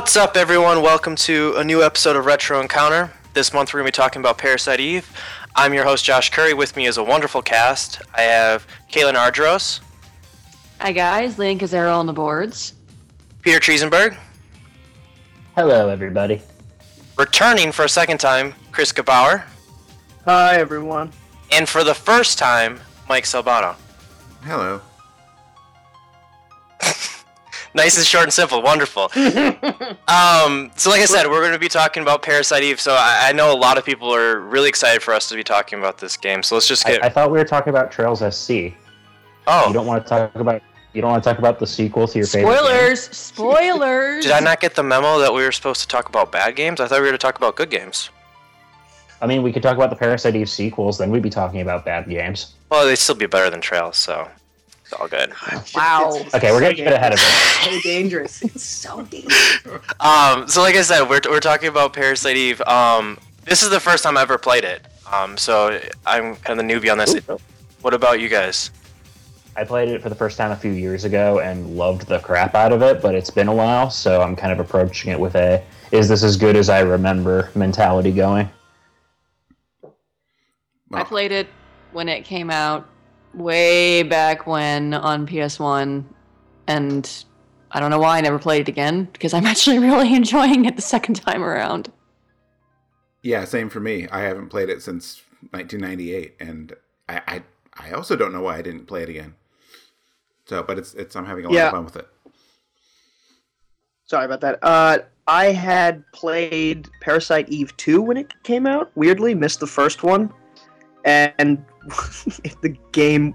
What's up, everyone? Welcome to a new episode of Retro Encounter. This month, we're going to be talking about Parasite Eve. I'm your host, Josh Curry. With me is a wonderful cast. I have Kaylin Ardros, Hi guys, Link is on the boards. Peter Triezenberg, Hello, everybody. returning for a second time, Chris Gabauer, Hi, everyone. and for the first time, Mike Salbato. Hello. Nice and short and simple. Wonderful. um, so, like I said, we're going to be talking about Parasite Eve. So, I, I know a lot of people are really excited for us to be talking about this game. So, let's just get. I thought we were talking about Trails SC. oh, You don't want to talk about you don't want to talk about the sequel to your favorite. game? Spoilers! Spoilers! did I not get the memo that we were supposed to talk about bad games? I thought we were going to talk about good games. I mean, we could talk about the Parasite Eve sequels, then we'd be talking about bad games. Well, they'd still be better than Trails, so it's all good. Wow. Okay, we're getting a bit ahead of it. So dangerous. It's so dangerous. Um, so like I said, we're, we're talking about Parasite Eve. Um, this is the first time I ever played it. Um, so I'm kind of the newbie on this. What about you guys? I played it for the first time a few years ago and loved the crap out of it, but it's been a while, so I'm kind of approaching it with a "Is this as good as I remember?" mentality going. I played it when it came out way back when on PS1, and I don't know why I never played it again because I'm actually really enjoying it the second time around. Yeah, same for me. I haven't played it since 1998, and I, I, I also don't know why I didn't play it again. So, but it's, it's I'm having a lot Yeah. of fun with it. Sorry about that. Uh, I had played Parasite Eve 2 when it came out. Weirdly, missed the first one. And the game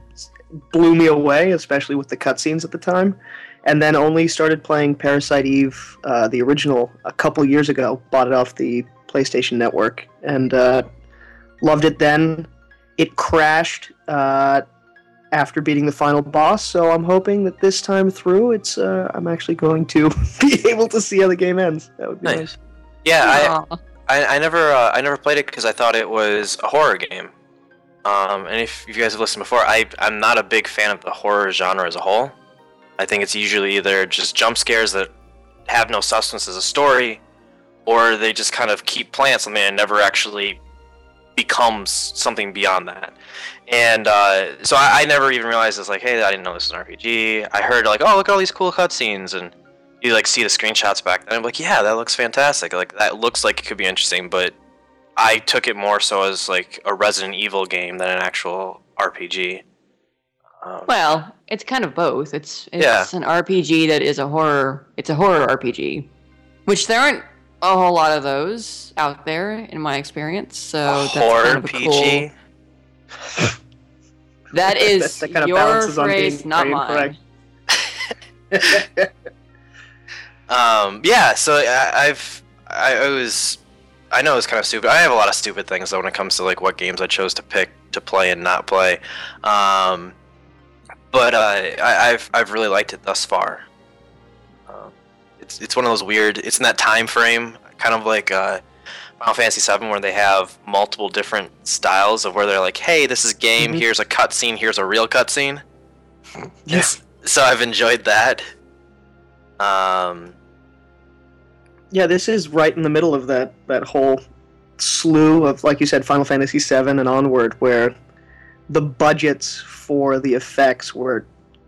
blew me away, especially with the cutscenes at the time. And then only started playing Parasite Eve, uh, the original, a couple years ago. Bought it off the PlayStation Network. And uh, loved it then. It crashed uh, after beating the final boss, so I'm hoping that this time through, it's uh, I'm actually going to be able to see how the game ends. That would be Nice. nice. Yeah, I, I, I never uh, I never played it because I thought it was a horror game. Um, and if, if you guys have listened before, I I'm not a big fan of the horror genre as a whole. I think it's usually either just jump scares that have no substance as a story, or they just kind of keep playing something and never actually becomes something beyond that. And uh, so I, I never even realized it's like, hey, I didn't know this was an RPG. I heard like, oh, look at all these cool cutscenes, and you like see the screenshots back then. I'm like, yeah, that looks fantastic. Like that looks like it could be interesting, but I took it more so as like a Resident Evil game than an actual RPG. Um, Well, it's kind of both. It's it's Yeah. an RPG that is a horror. It's a horror RPG, which there aren't a whole lot of those out there in my experience. So a that's horror kind of a PG. cool. That is That kinda your balances on being phrase, not mine. Um, yeah, so I, I've I, I was I know it's kind of stupid. I have a lot of stupid things though when it comes to like what games I chose to pick to play and not play. Um, but uh, I, I've I've really liked it thus far. Um, it's it's one of those weird. It's in that time frame, kind of like uh, Final Fantasy VII, where they have multiple different styles of where they're like, hey, this is game. Mhm. Here's a cutscene. Here's a real cutscene. Yes. So I've enjoyed that. Um, Yeah, this is right in the middle of that that whole slew of, like you said, Final Fantasy VII and onward, where the budgets for the effects were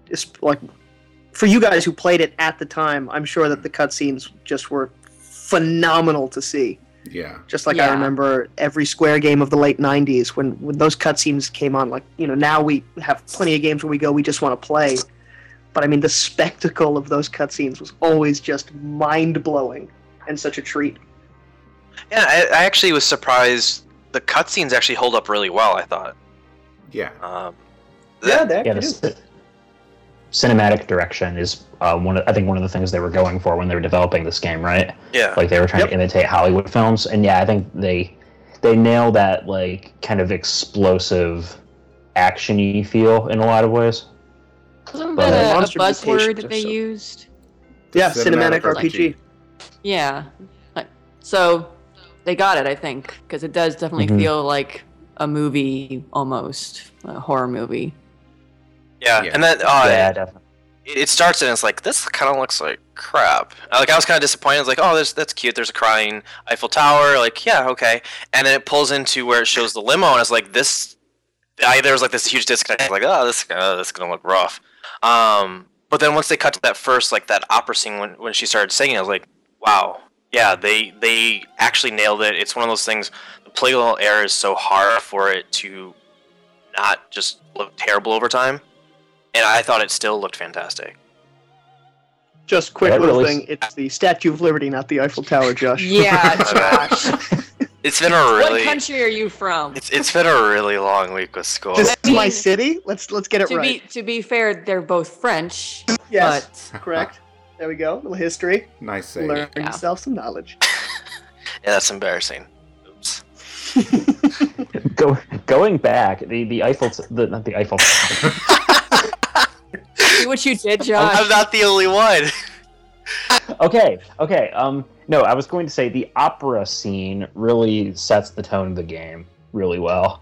just like for you guys who played it at the time. I'm sure that the cutscenes just were phenomenal to see. Yeah. Just like I remember every Square game of the late '90s when when those cutscenes came on. Like you know, now we have plenty of games where we go, we just want to play. But I mean, the spectacle of those cutscenes was always just mind blowing and such a treat. Yeah, I, I actually was surprised. The cutscenes actually hold up really well. I thought. Yeah. Um, Yeah, they Yeah, actually the cinematic direction is uh, one. Of, I think one of the things they were going for when they were developing this game, right? yeah. Like they were trying Yep. to imitate Hollywood films, and yeah, I think they they nail that like kind of explosive, actiony feel in a lot of ways. Wasn't that a, a buzzword that they so- used? Yeah, Cinematic cinematic, RPG. RPG. Yeah. So they got it, I think, because it does definitely Mhm. feel like a movie almost, a horror movie. yeah, Yeah. and then uh, yeah, definitely. it it starts and it's like this kind of looks like crap. Uh, Like I was kind of disappointed. I was like, oh, there's that's cute. There's a crying Eiffel Tower. Like yeah, okay. And then it pulls into where it shows the limo, and it's like this. I, there was like this huge disconnect. Like oh, this uh, this is gonna look rough. Um, but then once they cut to that first like that opera scene when when she started singing, I was like, wow, yeah, they they actually nailed it. It's one of those things. The polygonal air is so hard for it to not just look terrible over time, and I thought it still looked fantastic. Just quick That little really- thing. It's the Statue of Liberty, not the Eiffel Tower, Josh. Yeah, Josh. It's been a really. what country are you from? it's it's been a really long week with school. This is my city. Let's let's get it to right. be to be fair, they're both French, yes, but correct. There we go. little history. Nice save. Learn Yeah. yourself some knowledge. yeah, that's embarrassing. Oops. Go, going back, the the Eiffel, the not the Eiffel. see what you did, Josh. I'm not the only one. okay, okay. Um, no, I was going to say the opera scene really sets the tone of the game really well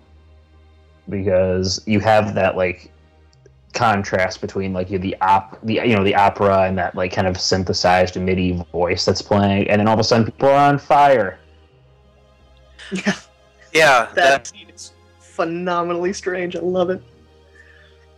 because you have that like contrast between like you the op the you know the opera and that like kind of synthesized MIDI voice that's playing, and then all of a sudden people are on fire. yeah, Yeah, that that, scene is phenomenally strange. I love it.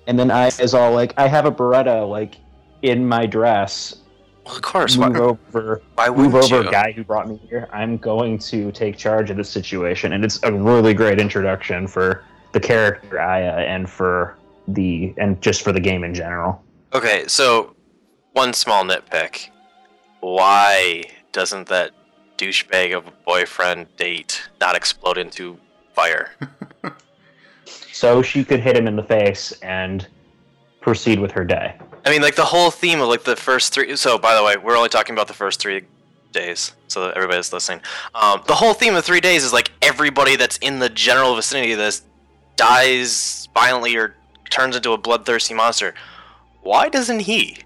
And then I is all like, I have a Beretta like in my dress. well, of course. Why, Move over, why move over, you? guy who brought me here. I'm going to take charge of this situation, and it's a really great introduction for the character Aya and for the and just for the game in general. Okay, so one small nitpick. Why doesn't that douchebag of a boyfriend date not explode into fire? So she could hit him in the face and proceed with her day. I mean, like the whole theme of like the first three. So, by the way, we're only talking about the first three days, so that everybody's listening. Um, the whole theme of three days is like everybody that's in the general vicinity of this dies violently or turns into a bloodthirsty monster. Why doesn't he?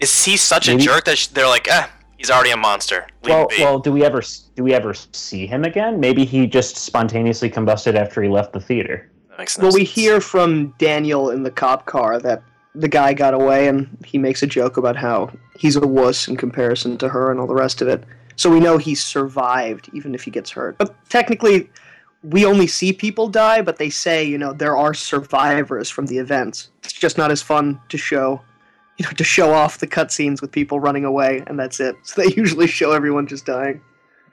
Is he such Maybe- a jerk that they're like, eh, he's already a monster. Leave Well, well, do we ever do we ever see him again? Maybe he just spontaneously combusted after he left the theater. That makes no Well, we hear from Daniel in the cop car that the guy got away, and he makes a joke about how he's a wuss in comparison to her and all the rest of it. So we know he survived, even if he gets hurt. But technically, we only see people die, but they say, you know, there are survivors from the events. It's just not as fun to show, you know, to show off the cutscenes with people running away, and that's it. So they usually show everyone just dying.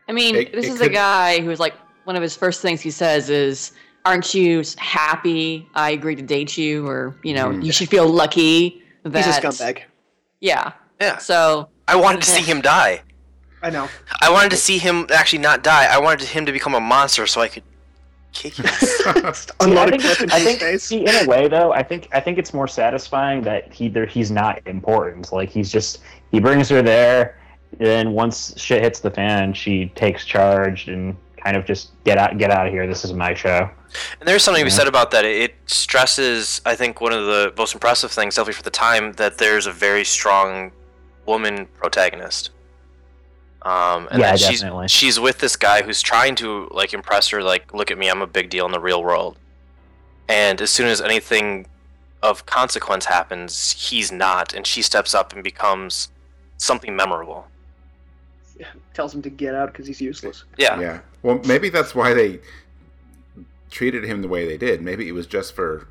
I mean, It- this it is a guy who's like one of his first things he says is, "Aren't you happy I agreed to date you?" Or you know, Mhm. you should feel lucky that He's a scumbag. Yeah. Yeah, So I wanted to see him die. I know. I wanted to see him actually not die. I wanted him to become a monster so I could kick him. Just See, unload think, clip in I his think face. see, in a way though, I think I think it's more satisfying that he there he's not important. Like he's just he brings her there, then once shit hits the fan, she takes charge and kind of just get out get out of here. This is my show. And there's something to be said about that. It stresses, I think, one of the most impressive things, definitely for the time, that there's a very strong woman protagonist. Um, and Yeah, that she's, definitely. she's with this guy who's trying to like impress her, like, look at me, I'm a big deal in the real world. And as soon as anything of consequence happens, he's not, and she steps up and becomes something memorable. Tells him to get out because he's useless. Yeah. Yeah. Well, maybe that's why they treated him the way they did. Maybe it was just for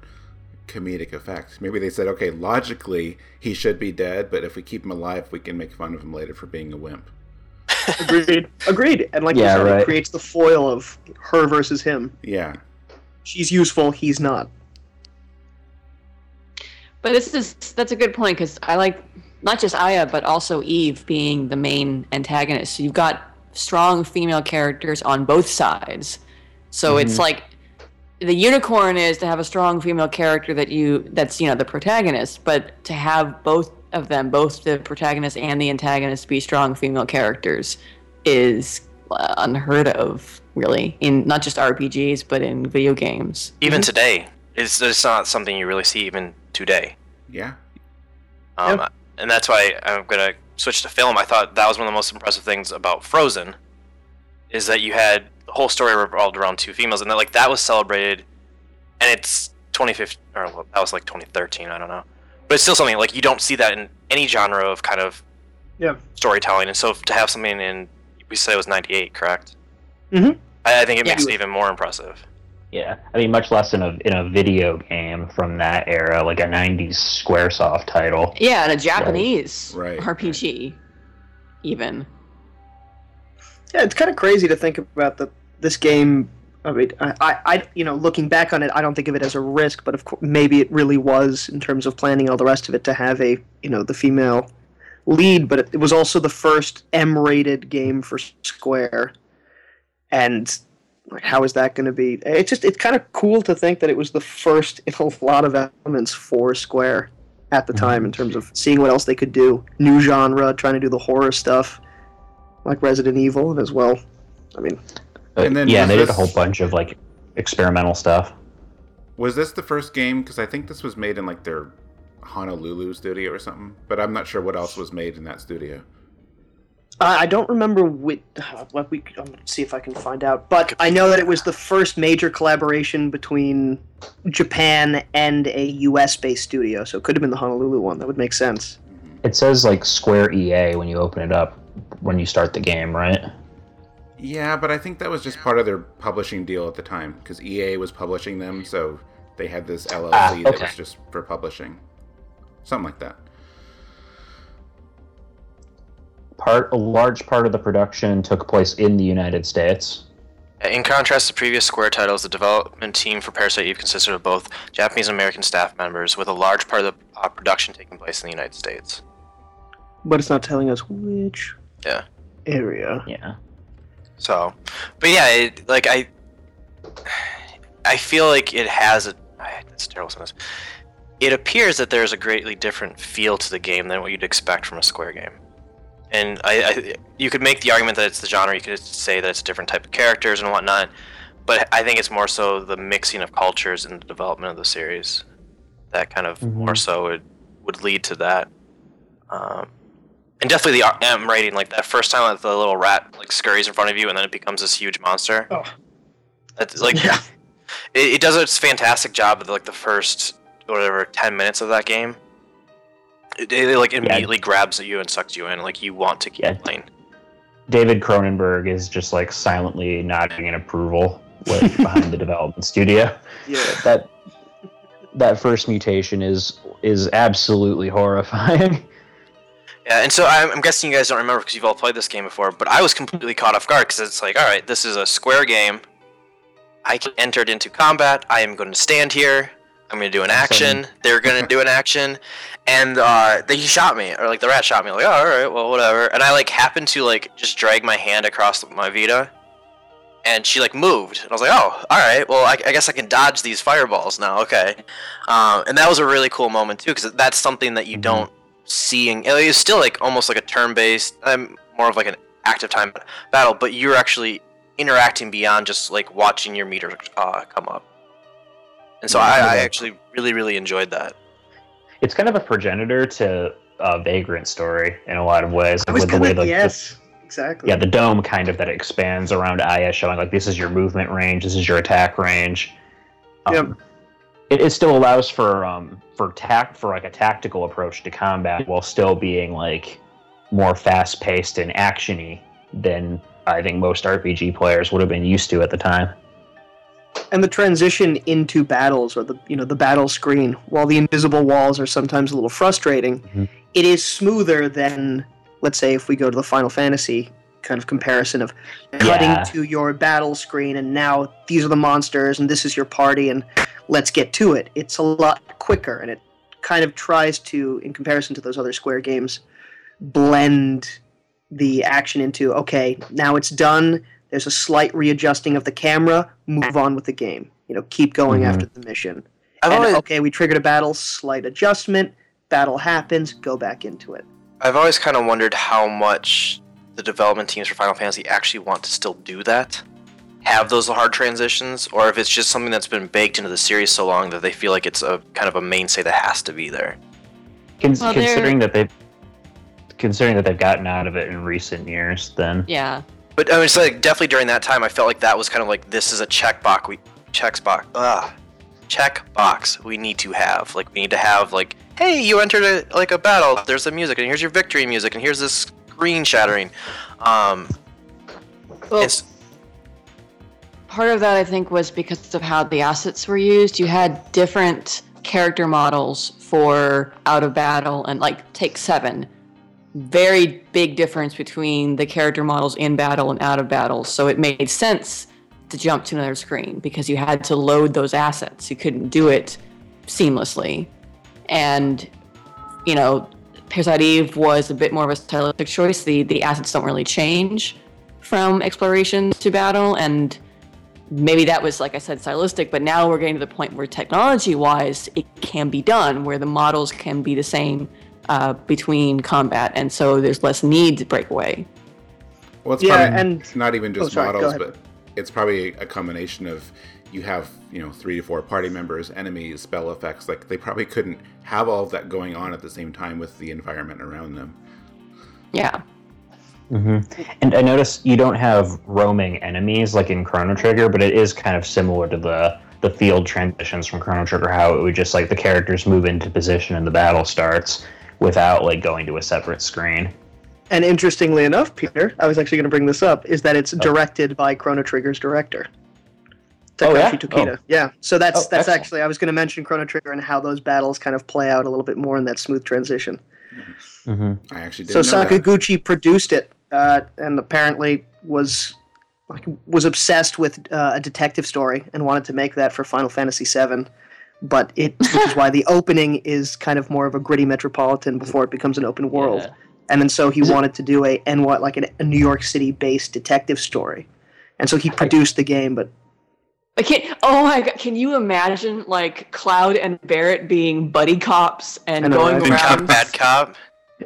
comedic effect. Maybe they said, okay, logically he should be dead, but if we keep him alive, we can make fun of him later for being a wimp. Agreed. Agreed. And like Yeah, you said, right. it creates the foil of her versus him. Yeah. She's useful, he's not. But this is that's a good point because I like not just Aya but also Eve being the main antagonist. So you've got strong female characters on both sides. So it's mm-hmm. like the unicorn is to have a strong female character that you that's you know the protagonist, but to have both of them, both the protagonist and the antagonist, be strong female characters is uh, unheard of, really, in not just RPGs but in video games. Even today, it's, it's not something you really see even today. Yeah. Um, Yep. And that's why I'm gonna switch to film. I thought that was one of the most impressive things about Frozen, is that you had the whole story revolved around two females, and that like that was celebrated, and it's 2015 or well, that was like 2013. I don't know, but but it's still something like you don't see that in any genre of kind of Yeah. storytelling. And so to have something in, we said it was '98, correct? Mhm. I, I think it Yeah. makes it even more impressive. Yeah, I mean, much less in a in a video game from that era, like a '90s SquareSoft title. Yeah, and a Japanese Right, RPG, even. Yeah, it's kind of crazy to think about that this game. I mean, I, I, I, you know, looking back on it, I don't think of it as a risk, but of course, maybe it really was in terms of planning all the rest of it to have a, you know, the female lead. But it, it was also the first M-rated game for Square, and like, how is that going to be? It's just, it's kind of cool to think that it was the first in a lot of elements for Square at the Mhm. time in terms of seeing what else they could do, new genre, trying to do the horror stuff like Resident Evil, and as well. I mean, And then yeah, was they did a whole bunch of like experimental stuff. Was this the first game? Because I think this was made in like their Honolulu studio or something, but I'm not sure what else was made in that studio. I, I don't remember which. Uh, let we um, see if I can find out. But I know that it was the first major collaboration between Japan and a U.S.-based studio, so it could have been the Honolulu one. That would make sense. It says like Square EA when you open it up when you start the game, right? Yeah, but I think that was just part of their publishing deal at the time because EA was publishing them, so they had this LLC Ah, that was just for publishing, something like that. Part a large part of the production took place in the United States. In contrast to previous Square titles, the development team for Parasite Eve consisted of both Japanese and American staff members, with a large part of the uh, production taking place in the United States. But it's not telling us which Yeah. area. Yeah. So, but yeah, it, like I, I feel like it has a. I- That's a terrible sentence. It appears that there's a greatly different feel to the game than what you'd expect from a Square game. And I, I, you could make the argument that it's the genre. You could say that it's a different type of characters and whatnot. But I think it's more so the mixing of cultures in the development of the series that kind of Mhm. more so would, would lead to that. Um, and definitely the M rating, like that first time that the little rat like scurries in front of you and then it becomes this huge monster. Oh. That's like Yeah. it, it does its fantastic job of like the first whatever ten minutes of that game. It, it, like immediately grabs at you and sucks you in. Like you want to keep Yeah. playing. David Cronenberg is just like silently nodding in approval with, behind the development studio. Yeah. That that first mutation is is absolutely horrifying. Yeah, and so I'm, I'm guessing you guys don't remember because you've all played this game before, but I was completely caught off guard because it's like, all right, this is a square game. I entered into combat. I am going to stand here. I'm going to do an action. They're going to do an action, and uh, they shot me, or like the rat shot me. Like, oh, all right, well, whatever. And I like happened to like just drag my hand across my Vita, and she like moved. And I was like, oh, all right, well, I, I guess I can dodge these fireballs now. Okay, um, and that was a really cool moment too because that's something that you Mhm. don't seeing it is still like almost like a turn-based i'm more of like an active time battle but you're actually interacting beyond just like watching your meter uh, come up and so Yeah, I, I actually really really enjoyed that It's kind of a progenitor to uh, Vagrant Story in a lot of ways. I was with the way gonna, like, the- yes, exactly. yeah, the dome kind of that expands around Aya, showing like this is your movement range, this is your attack range. Um, Yep. It, it still allows for um for tact for like a tactical approach to combat while still being like more fast paced and actiony than I think most RPG players would have been used to at the time. and the transition into battles or the you know the battle screen while the invisible walls are sometimes a little frustrating Mhm. it is smoother than let's say if we go to the final fantasy kind of comparison of cutting Yeah. to your battle screen and now these are the monsters and this is your party and let's get to it. It's a lot quicker and it kind of tries to in comparison to those other square games blend the action into okay now it's done. There's a slight readjusting of the camera. Move on with the game. You know keep going Mhm. after the mission. I've and always, okay we triggered a battle slight adjustment battle happens go back into it. I've always kind of wondered how much the development teams for Final Fantasy actually want to still do that, have those hard transitions, or if it's just something that's been baked into the series so long that they feel like it's a kind of a mainstay that has to be there. Con- Well, considering that they've considering that they've gotten out of it in recent years, then Yeah. But I mean, it's like definitely during that time, I felt like that was kind of like this is a checkbox we checks box ah check box we need to have. Like we need to have like hey, you entered a, like a battle. There's the music, and here's your victory music, and here's this screen shattering. Um, Well, it's part of that I think was because of how the assets were used. You had different character models for out of battle and like take seven. Very big difference between the character models in battle and out of battle. So it made sense to jump to another screen because you had to load those assets. You couldn't do it seamlessly. And you know, Parasite Eve was a bit more of a stylistic choice. The the assets don't really change from exploration to battle and maybe that was like i said stylistic but now we're getting to the point where technology wise it can be done where the models can be the same uh, between combat and so there's less need to break away Well, it's Yeah, probably and- not even just Oh, sorry, models, but it's probably a combination of you have you know three to four party members, enemies, spell effects. Like they probably couldn't have all of that going on at the same time with the environment around them. yeah hmm And I noticed you don't have roaming enemies like in Chrono Trigger, but it is kind of similar to the the field transitions from Chrono Trigger, how it would just like the characters move into position and the battle starts without like going to a separate screen. And interestingly enough, Peter, I was actually going to bring this up, is that it's directed by Chrono Trigger's director. Oh, yeah? Takashi Tokita. Yeah. So that's Oh, that's excellent. actually I was going to mention Chrono Trigger and how those battles kind of play out a little bit more in that smooth transition. Mm-hmm. I actually did so know that. Sakaguchi produced it, uh, and apparently was like was obsessed with uh, a detective story and wanted to make that for Final Fantasy VII. But it, which is why the opening is kind of more of a gritty metropolitan before it becomes an open world. Yeah. And then so he Is it- wanted to do a and what like an, a New York City based detective story, and so he produced the game. But I can't. Oh my god! Can you imagine like Cloud and Barret being buddy cops and I going right? good cop, around? bad cop.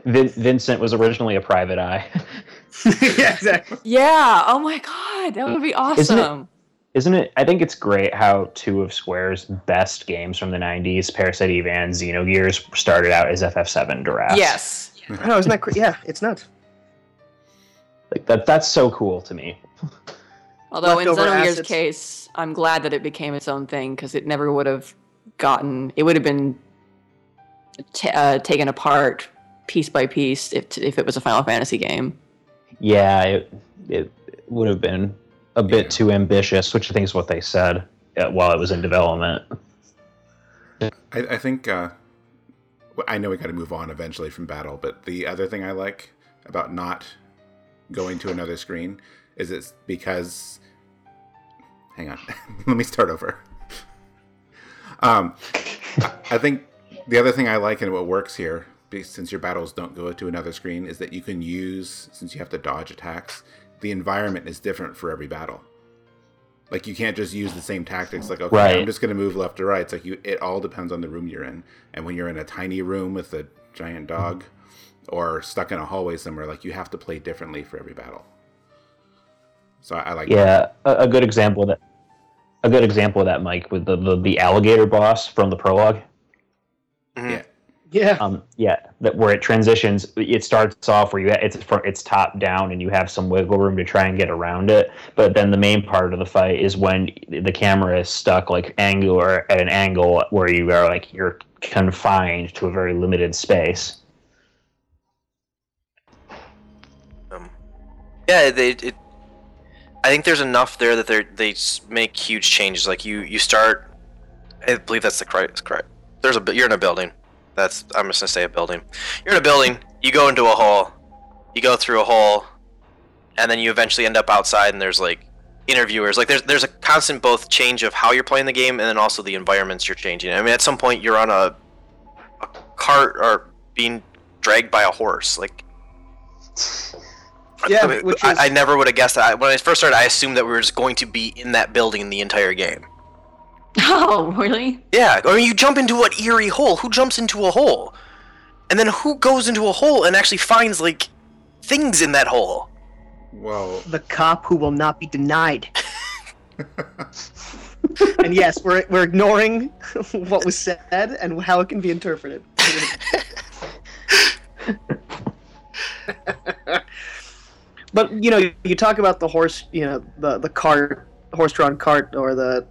Vin- Vincent was originally a private eye. yeah, exactly. Yeah. Oh my god, that would be Isn't it- awesome. Isn't it? I think it's great how two of Square's best games from the 90s, Parasite Eve and Xenogears, started out as FF7 drafts. Yes. I know, isn't that cra- yeah? It's nuts. Like that, that's so cool to me. Although in Xenogear's assets. case, I'm glad that it became its own thing because it never would have gotten. It would have been t- uh, taken apart piece by piece if if it was a Final Fantasy game. Yeah, it, it would have been a bit Yeah. too ambitious, which I think is what they said uh, while it was in development. I, I think uh, I know we got to move on eventually from battle, but the other thing I like about not going to another screen is it's because. Hang on, let me start over. Um, I- think the other thing I like and what works here, since your battles don't go to another screen, is that you can use since you have to dodge attacks. The environment is different for every battle. Like you can't just use the same tactics. Like okay, Right. I'm just going to move left or right. It's like you. It all depends on the room you're in. And when you're in a tiny room with a giant dog, or stuck in a hallway somewhere, like you have to play differently for every battle. So I, I like. that. Yeah, a, a good example of that. A good example of that, Mike, with the, the, the alligator boss from the prologue. Mhm. Yeah. Yeah. Um, yeah, that where it transitions, it starts off where you it's from it's top down and you have some wiggle room to try and get around it. But then the main part of the fight is when the camera is stuck like angular at an angle where you are like you're confined to a very limited space. Um, yeah, they. It, I think there's enough there that they they make huge changes. Like you, you start. I believe that's the correct. Correct. There's a. You're in a building. That's. I'm just gonna say a building. You're in a building. You go into a hole. You go through a hole, and then you eventually end up outside. And there's like interviewers. Like there's there's a constant both change of how you're playing the game, and then also the environments you're changing. I mean, at some point you're on a, a cart or being dragged by a horse. Like Yeah, I, mean, which I- I never would have guessed that. When I first started, I assumed that we were just going to be in that building the entire game. Oh, really? Yeah, I mean, you jump into an eerie hole. Who jumps into a hole? And then who goes into a hole and actually finds, like, things in that hole? Well, The cop who will not be denied. and yes, we're we're ignoring what was said and how it can be interpreted. but you know, you talk about the horse, you know, the the cart, horse-drawn cart, or the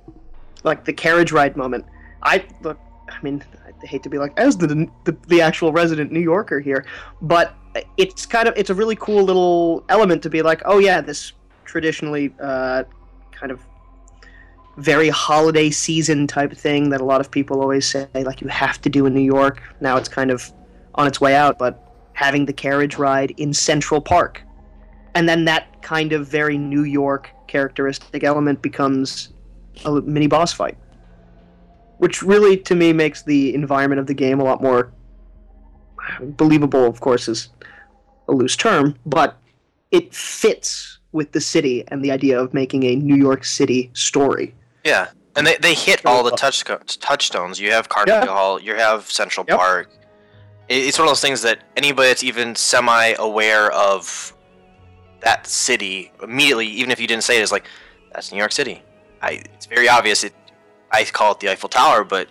like the carriage ride moment. I look I mean, I hate to be like as the, the the actual resident New Yorker here, but it's kind of it's a really cool little element to be like, oh yeah, this traditionally uh, kind of very holiday season type thing that a lot of people always say like you have to do in New York. Now it's kind of on its way out, but having the carriage ride in Central Park, and then that kind of very New York characteristic element becomes a mini boss fight which really to me makes the environment of the game a lot more believable of course is a loose term but it fits with the city and the idea of making a new york city story Yeah, and they, they hit all the oh. touch touchstones. You have Carnegie Yeah. Hall, you have Central Yep. Park. It's one of those things that anybody that's even semi aware of that city immediately, even if you didn't say it, is like, that's New York City. I, it's very obvious. It, I call it the Eiffel Tower, but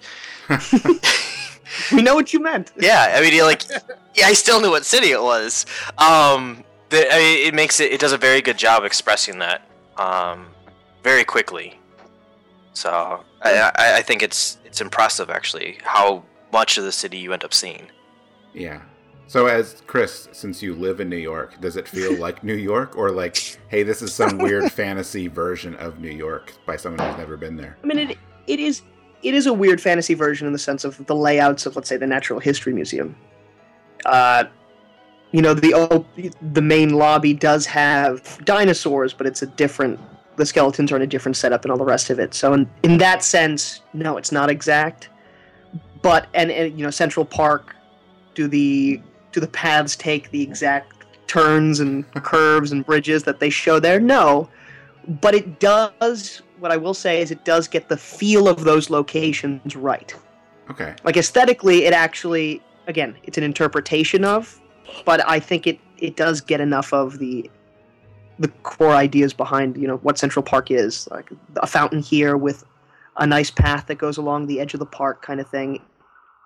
we know what you meant yeah, I mean, like, yeah, I still knew what city it was. Um, the, I mean, it makes it. It does a very good job expressing that, um, very quickly. So I, I, I think it's it's impressive actually how much of the city you end up seeing. Yeah. So, as Chris, since you live in New York, does it feel like New York, or like, hey, this is some weird fantasy version of New York by someone who's never been there? i mean it, it is it is a weird fantasy version in the sense of the layouts of let's say the natural history museum. Uh you know the the main lobby does have dinosaurs but it's a different the skeletons are in a different setup and all the rest of it. So in, in that sense no it's not exact. But and, and you know central park do the do the paths take the exact turns and curves and bridges that they show there? No. But it does what i will say is it does get the feel of those locations right. Okay. like aesthetically it actually again it's an interpretation of but i think it it does get enough of the the core ideas behind you know what central park is like a fountain here with a nice path that goes along the edge of the park kind of thing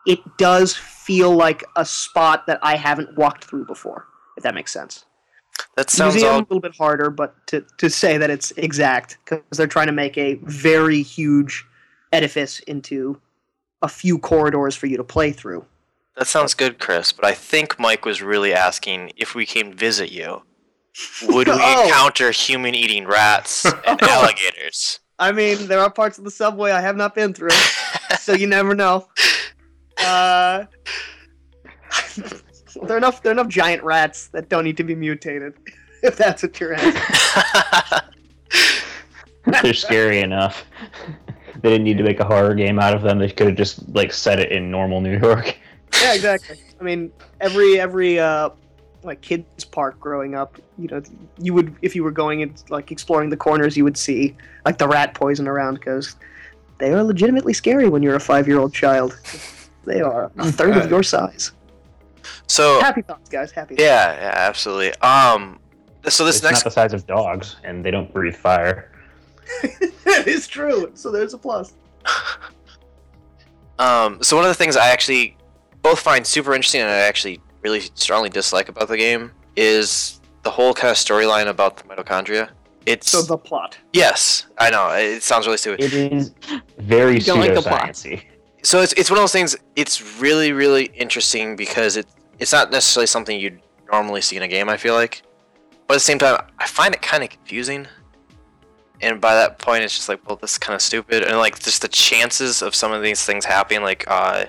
it does feel like a spot that i haven't walked through before if that makes sense That sounds museum all a little bit harder but to, to say that it's exact because they're trying to make a very huge edifice into a few corridors for you to play through that sounds good, Chris. But I think Mike was really asking if we came visit you, would we Oh. encounter human-eating rats and alligators? I mean, there are parts of the subway I have not been through, so you never know. Uh, there are enough. There are enough giant rats that don't need to be mutated. If that's what you're asking. They're scary enough. They didn't need to make a horror game out of them. They could have just like set it in normal New York. Yeah, exactly. I mean, every every uh, like kids park growing up, you know, you would if you were going and like exploring the corners, you would see like the rat poison around because they are legitimately scary when you're a five year old child. They are a third of your size. so Happy thoughts, guys. Happy. thoughts. yeah, yeah, absolutely. Um, so this it's next not the size of dogs, and they don't breathe fire. that is true. So there's a plus. Um, so one of the things I actually both find super interesting and I actually really strongly dislike about the game is the whole kind of storyline about the mitochondria. It's So the plot. yes, I know it sounds really stupid. It is very You don't like the plot. pseudoscience-y. So it's it's one of those things. It's really really interesting because it it's not necessarily something you'd normally see in a game. I feel like, but at the same time, I find it kind of confusing. And by that point, it's just like, well, this is kind of stupid, and like just the chances of some of these things happening, like, uh,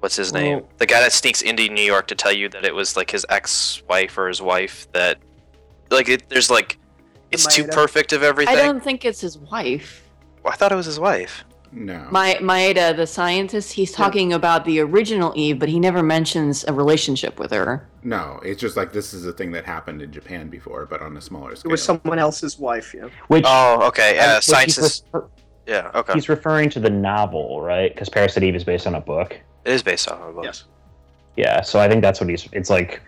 what's his name? Well- The guy that sneaks into New York to tell you that it was like his ex-wife or his wife that, like, it, there's like, it's too perfect of everything. I don't think it's his wife. I thought it was his wife. No. My Maeda, the scientist, he's talking about the original Eve, but he never mentions a relationship with her. no, it's just like this is a thing that happened in Japan before, but on a smaller scale. It was someone else's wife. Yeah. Which Oh, okay. and- Yeah, which science refer- Yeah, okay. he's referring to the novel, right? Because Parasite Eve is based on a book. It is based off of a book. Yes. Yeah, so I think that's what he's. It's like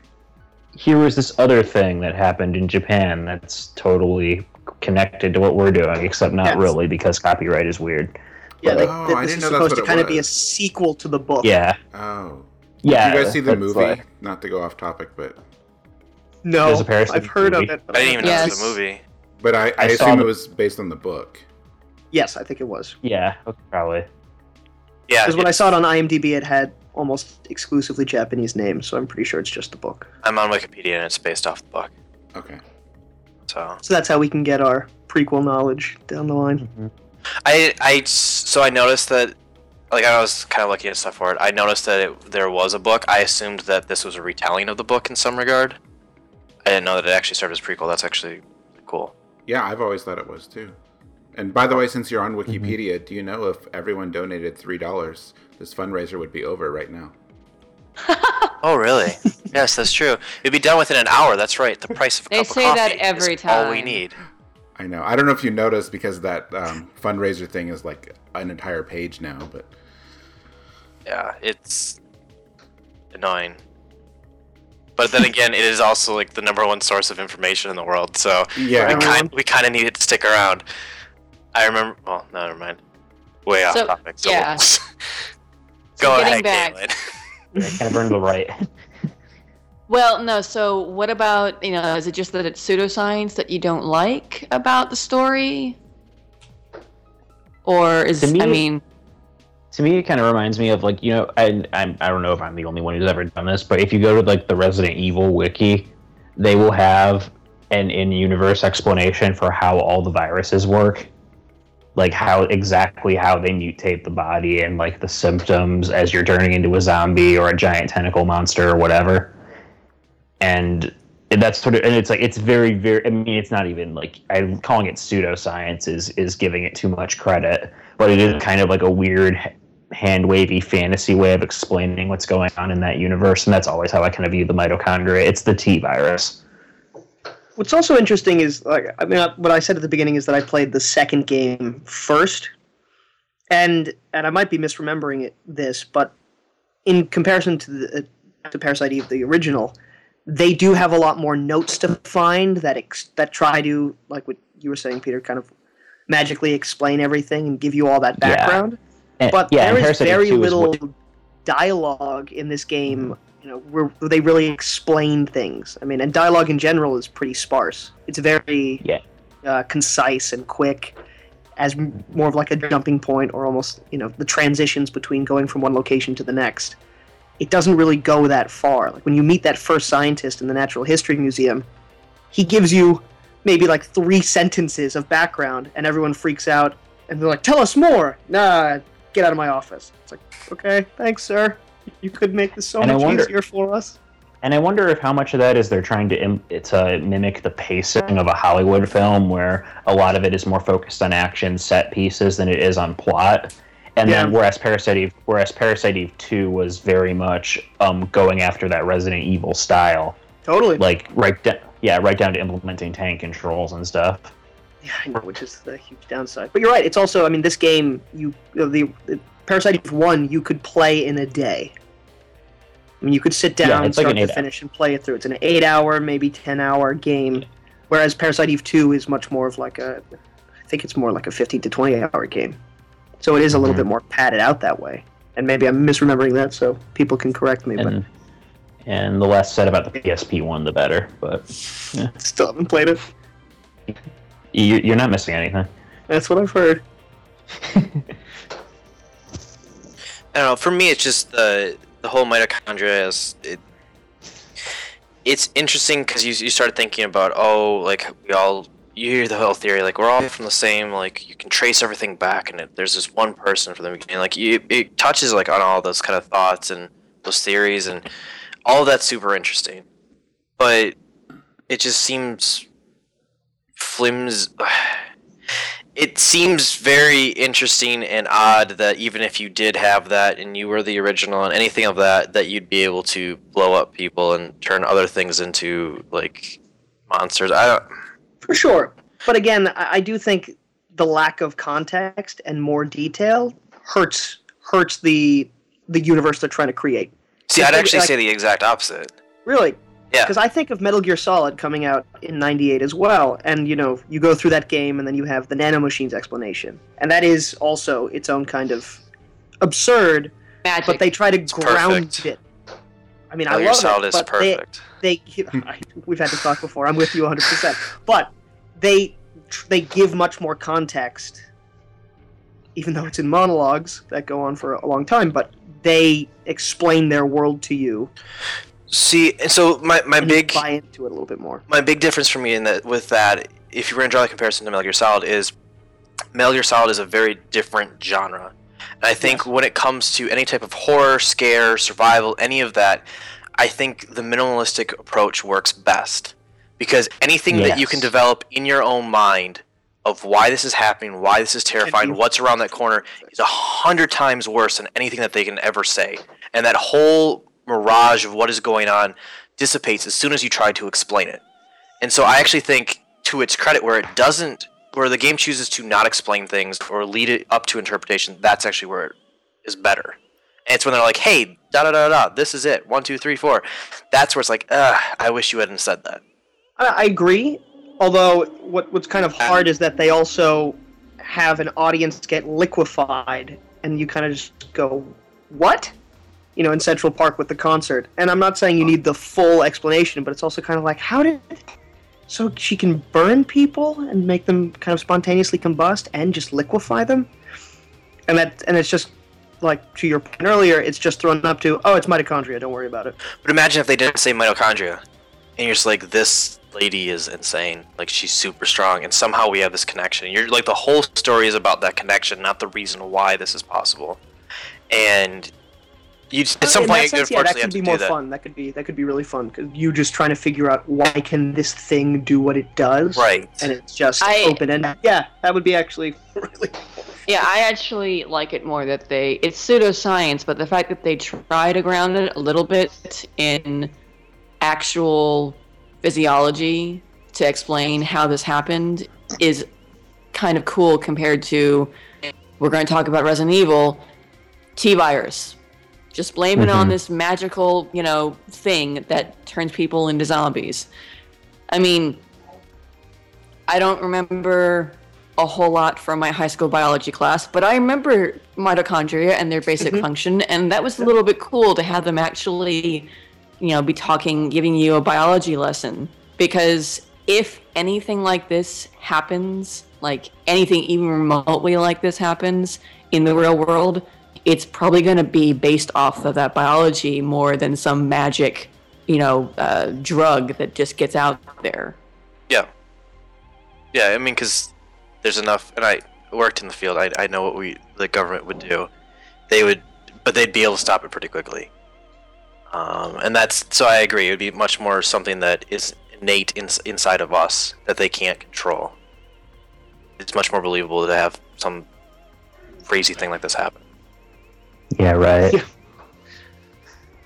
here was this other thing that happened in Japan that's totally connected to what we're doing, except not Yes. really because copyright is weird. Yeah. They, Oh, th- I this didn't is supposed to it kind of be a sequel to the book. Yeah, Oh. yeah. Did you guys see the movie? why. Not to go off topic, but No, There's a Parasite I've heard movie. of it. But I didn't even know it was a movie. but I, I, I assume the- it was based on the book. Yes, I think it was. Yeah, probably. Yeah, Because when I saw it on IMDb, it had almost exclusively Japanese names, so I'm pretty sure it's just the book. I'm on Wikipedia and it's based off the book. Okay. So So that's how we can get our prequel knowledge down the line. Mm-hmm. I I so I noticed that like I was kind of looking at stuff for it. I noticed that it, there was a book. I assumed that this was a retelling of the book in some regard. I didn't know that it actually served as prequel. That's actually cool. Yeah, I've always thought it was too. And by the way, since you're on mm-hmm. Wikipedia, do you know if everyone donated three dollars, this fundraiser would be over right now? Oh really? yes, that's true. It'd be done within an hour. That's right. The price of a They cup say of that every is all we need. I know. I don't know if you noticed because that um, fundraiser thing is like an entire page now, but Yeah, it's annoying. But then again, it is also like the number one source of information in the world. So yeah, we kind we kind of need it to stick around. I remember. Well, no, never mind. Way off So, topic. So yeah. Go So ahead, back- Caitlin. kind of earned the right. Well, no. So, what about you know? Is it just that it's pseudoscience that you don't like about the story, or is me- I mean, to me, it kind of reminds me of like you know, I I'm, I don't know if I'm the only one who's ever done this, but if you go to like the Resident Evil wiki, they will have an in-universe explanation for how all the viruses work, like how exactly how they mutate the body and like the symptoms as you're turning into a zombie or a giant tentacle monster or whatever, and that's sort of and it's like it's very very i mean it's not even like i'm calling it pseudoscience is is giving it too much credit but it is kind of like a weird hand wavy fantasy way of explaining what's going on in that universe and that's always how i kind of view the mitochondria. It's the t virus. What's also interesting is, like, I mean, uh, what I said at the beginning is that I played the second game first, and and I might be misremembering it this, but in comparison to the uh, to Parasite Eve, the original, they do have a lot more notes to find that ex- that try to, like what you were saying, Peter, kind of magically explain everything and give you all that Yeah. background. And- But yeah there is very 2 is little dialogue in this game. You know, where they really explain things. I mean, and dialogue in general is pretty sparse. It's very Yeah. uh, concise and quick, as more of like a jumping point, or almost you know the transitions between going from one location to the next. It doesn't really go that far. Like when you meet that first scientist in the Natural History Museum, he gives you maybe like three sentences of background, and everyone freaks out, and they're like, "Tell us more!" Nah, get out of my office. It's like, okay, thanks, sir. You could make this so And much wonder- easier for us. And I wonder if how much of that is they're trying to Im- to uh, mimic the pacing of a Hollywood film, where a lot of it is more focused on action set pieces than it is on plot. And then whereas Parasite Eve, whereas Parasite Eve Two was very much um, going after that Resident Evil style, Totally. like right down, yeah, right down to implementing tank controls and stuff. Yeah, I know, which is the huge downside. But you're right. It's also, I mean, this game, you uh, the, the Parasite Eve One, you could play in a day. I mean, you could sit Yeah, down, it's like start an to finish, and play it through. It's an eight-hour, maybe ten-hour game, whereas Parasite Eve Two is much more of like a, I think it's more like a 15 to 20-hour game. So it is a little Mhm. bit more padded out that way. And maybe I'm misremembering that, so people can correct me. And and the less said about the PSP one, the better. But But still haven't played it. you, you're not missing anything. That's what I've heard. I don't know. For me, it's just the the whole mitochondria is it. It's interesting because you you start thinking about oh like we all you hear the whole theory like we're all from the same like you can trace everything back and it, there's this one person from the beginning like you, it touches like on all those kind of thoughts and those theories and all that's super interesting, but it just seems flims. It seems very interesting and odd that even if you did have that and you were the original and anything of that, that you'd be able to blow up people and turn other things into like monsters. I don't. For sure. But again, I, I do think the lack of context and more detail hurts hurts the the universe they're trying to create. See, I'd actually like- say the exact opposite. Really? Yeah. Because I think of Metal Gear Solid coming out in '98 as well, and you know, you go through that game, and then you have the nanomachines explanation, and that is also its own kind of absurd. magic. But they try to It's ground perfect. it. I mean, I oh, Gear love Solid it, is but they, perfect. they I, we've had this talk before. I'm with you 100. percent But they they give much more context even though it's in monologues that go on for a long time, but they explain their world to you. See, and so my, my big buy into it a little bit more. my big difference for me in that with that, if you were to draw the comparison to Metal Gear Solid, is Metal Gear Solid is a very different genre. I think when it comes to any type of horror, scare, survival, any of that, I think the minimalistic approach works best. Because anything that you can develop in your own mind of why this is happening, why this is terrifying, you- what's around that corner, is a hundred times worse than anything that they can ever say. And that whole mirage of what is going on dissipates as soon as you try to explain it. And so I actually think, to its credit, where it doesn't, where the game chooses to not explain things or lead it up to interpretation, that's actually where it is better. And it's when they're like, "Hey, da da da da, this is it, one two three four. That's where it's like, "Ugh, I wish you hadn't said that." I, I agree. Although what what's kind of hard is that they also have an audience get liquefied, and you kind of just go, "What?" You know, in Central Park with the concert. And I'm not saying you need the full explanation, but it's also kind of like, how did? So she can burn people and make them kind of spontaneously combust and just liquefy them, and that and it's just like to your point earlier, it's just thrown up to, oh, it's mitochondria. Don't worry about it. But imagine if they didn't say mitochondria, and you're just like, "This lady is insane. Like she's super strong, and somehow we have this connection." You're like, the whole story is about that connection, not the reason why this is possible. And you at uh, some In point, you sense, yeah, that could be more that. fun. That could be that could be really fun because you just trying to figure out why can this thing do what it does, Right. And it's just I- open and Yeah, that would be actually really. Cool. Yeah, I actually like it more that they it's pseudoscience, but the fact that they try to ground it a little bit in actual physiology to explain how this happened is kind of cool compared to we're going to talk about Resident Evil T virus. Just blame it on Mhm. this magical, you know, thing that turns people into zombies. I mean, I don't remember a whole lot from my high school biology class, but I remember mitochondria and their basic Mhm. function, and that was a little bit cool to have them actually, you know, be talking, giving you a biology lesson. Because if anything like this happens, like anything even remotely like this happens in the real world, it's probably going to be based off of that biology more than some magic, you know, uh, drug that just gets out there. Yeah. Yeah, I mean, because there's enough, and I worked in the field. I, I know what we the government would do. They would, but they'd be able to stop it pretty quickly. Um, and that's so I agree. It would be much more something that is innate in, inside of us that they can't control. It's much more believable to have some crazy thing like this happen. Yeah, right. Yeah.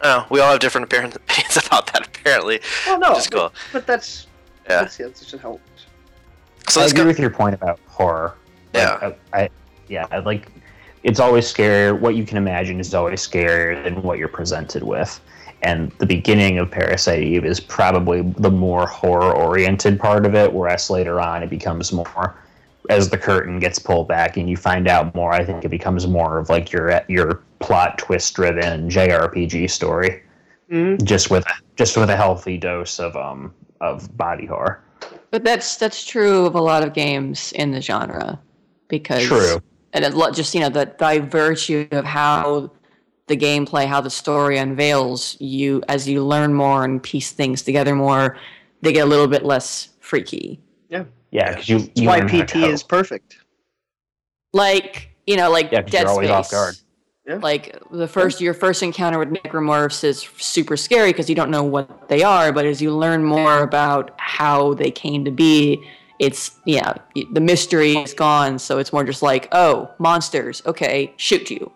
Oh, we all have different opinions about that, apparently. Well, no, Which is cool. but, but that's Yeah. that's, yeah, that's just how. So I agree go. with your point about horror. Like, Yeah. I, I yeah, I like it's always scarier. What you can imagine is always scarier than what you're presented with. And the beginning of Parasite Eve is probably the more horror-oriented part of it, whereas later on it becomes more as the curtain gets pulled back and you find out more. I think it becomes more of like your your plot twist-driven JRPG story, Mhm. just with just with a healthy dose of um of body horror. But that's that's true of a lot of games in the genre, because True. and it, lo- just you know that by virtue of how the gameplay, how the story unveils, you as you learn more and piece things together more, they get a little bit less freaky. Yeah, yeah. because you, That's you why learn how to PT is perfect. Like you know, like Yeah, 'cause Dead you're always Space. Off guard. Yeah. Like the first, your first encounter with necromorphs is super scary because you don't know what they are. But as you learn more about how they came to be, it's yeah, the mystery is gone. So it's more just like, oh, monsters. Okay, shoot you.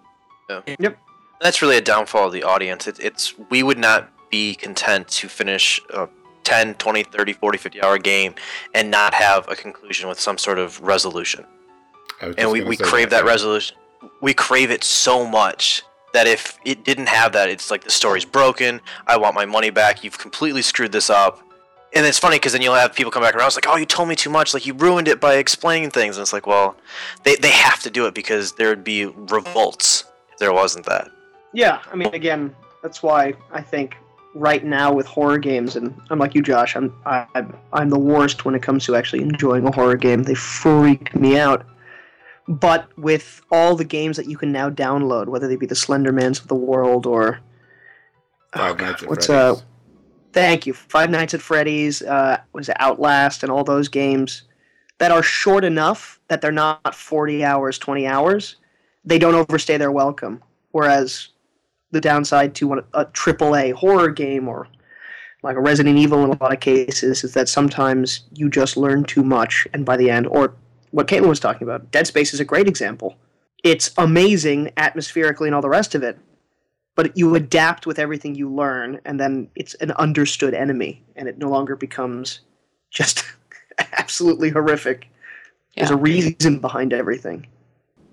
Yep. That's really a downfall of the audience. It, it's we would not be content to finish a 10, 20, 30, 40, 50 hour game and not have a conclusion with some sort of resolution. And we, we crave that yeah. resolution. We crave it so much that if it didn't have that, it's like the story's broken. I want my money back. You've completely screwed this up. And it's funny because then you'll have people come back around. It's like, oh, you told me too much. Like you ruined it by explaining things. And it's like, well, they they have to do it because there would be revolts if there wasn't that. Yeah, I mean, again, that's why I think right now with horror games, and I'm like you, Josh. I'm I'm I'm the worst when it comes to actually enjoying a horror game. They freak me out. But with all the games that you can now download, whether they be the Slendermans of the world or Five oh, God, Nights at what's Freddy's. uh, thank you, Five Nights at Freddy's, uh, was Outlast, and all those games that are short enough that they're not forty hours, twenty hours. They don't overstay their welcome. Whereas the downside to one, a AAA horror game or like a Resident Evil in a lot of cases is that sometimes you just learn too much, and by the end, or what Caitlin was talking about, Dead Space is a great example. It's amazing atmospherically and all the rest of it, but you adapt with everything you learn, and then it's an understood enemy, and it no longer becomes just absolutely horrific. There's a reason behind everything.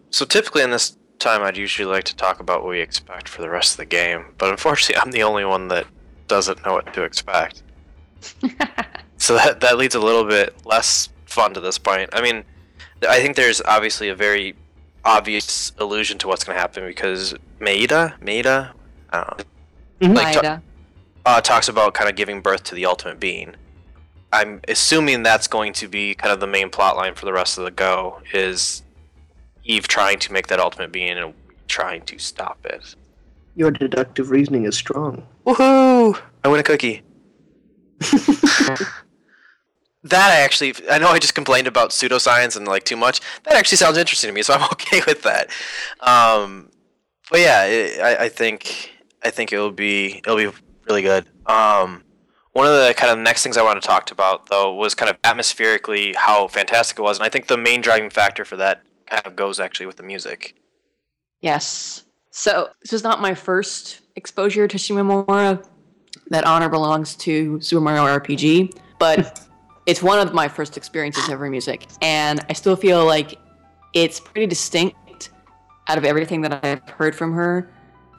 So typically in this time, I'd usually like to talk about what we expect for the rest of the game, but unfortunately, I'm the only one that doesn't know what to expect. so that that leads a little bit less fun to this point. I mean, th- I think there's obviously a very obvious allusion to what's going to happen because Maeda, Maeda, I don't like ta- uh, talks about kind of giving birth to the ultimate being. I'm assuming that's going to be kind of the main plot line for the rest of the go is Eve trying to make that ultimate being and trying to stop it. Your deductive reasoning is strong. Woohoo! I win a cookie. that I actually, I know I just complained about pseudoscience and like too much. That actually sounds interesting to me, so I'm okay with that. Um, but yeah, it, I, I think I think it'll be it'll be really good. Um, one of the kind of next things I want to talk about though was kind of atmospherically how fantastic it was, and I think the main driving factor for that kind of goes actually with the music. Yes. So this was not my first exposure to Shimamura. That honor belongs to Super Mario RPG, but it's one of my first experiences ever her music, and I still feel like it's pretty distinct out of everything that I've heard from her.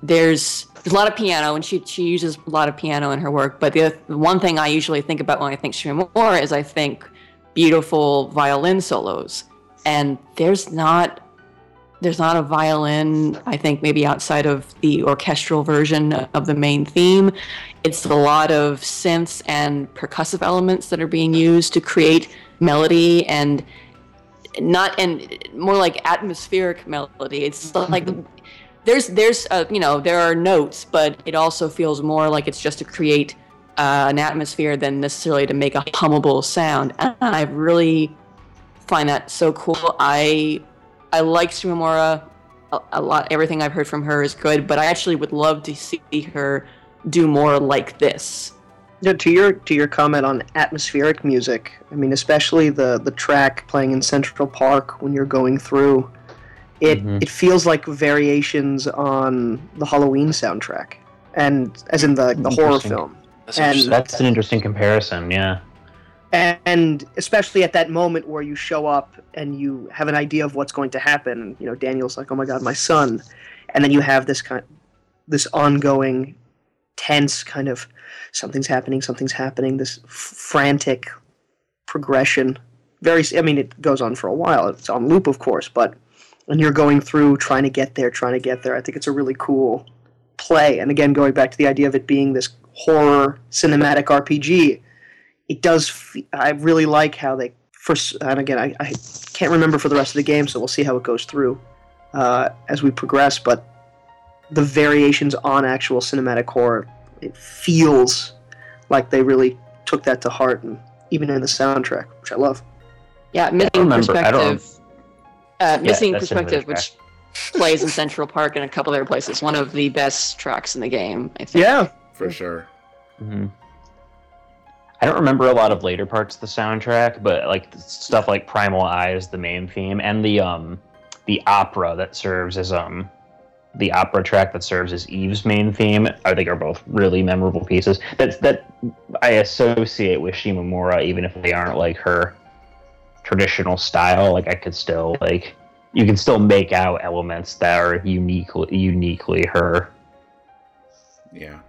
There's there's a lot of piano, and she she uses a lot of piano in her work. But the, one thing I usually think about when I think Shimamura is I think beautiful violin solos, and there's not there's not a violin i think maybe outside of the orchestral version of the main theme. It's a lot of synths and percussive elements that are being used to create melody and not and more like atmospheric melody. It's like there's there's uh, you know there are notes but it also feels more like it's just to create uh, an atmosphere than necessarily to make a hummable sound. And i really find that so cool. I I like Shimamura a, a lot. Everything I've heard from her is good, but I actually would love to see her do more like this. Yeah, to your to your comment on atmospheric music, I mean, especially the the track playing in Central Park when you're going through, it Mhm. it feels like variations on the Halloween soundtrack, and as in the the horror film. That's And- That's an interesting comparison. Yeah. And especially at that moment where you show up and you have an idea of what's going to happen you know daniel's like oh my god my son. And then you have this kind this ongoing tense kind of something's happening something's happening this f- frantic progression. Very i mean it goes on for a while. It's on loop of course but when you're going through trying to get there trying to get there i think it's a really cool play. And again going back to the idea of it being this horror cinematic rpg it does. F- I really like how they first. And again, I, I can't remember for the rest of the game, so we'll see how it goes through uh, as we progress. But the variations on actual cinematic horror, it feels like they really took that to heart, and even in the soundtrack, which I love. Yeah, missing I don't- perspective. Uh, missing that's perspective, which plays in Central Park and a couple other places. One of the best tracks in the game, I think. Yeah, for sure. hmm I don't remember a lot of later parts of the soundtrack, but like stuff like Primal Eye is the main theme, and the um the opera that serves as um the opera track that serves as Eve's main theme. I think are both really memorable pieces. That's that I associate with Shimamura, even if they aren't like her traditional style. Like I could still like you can still make out elements that are uniquely uniquely her. Yeah.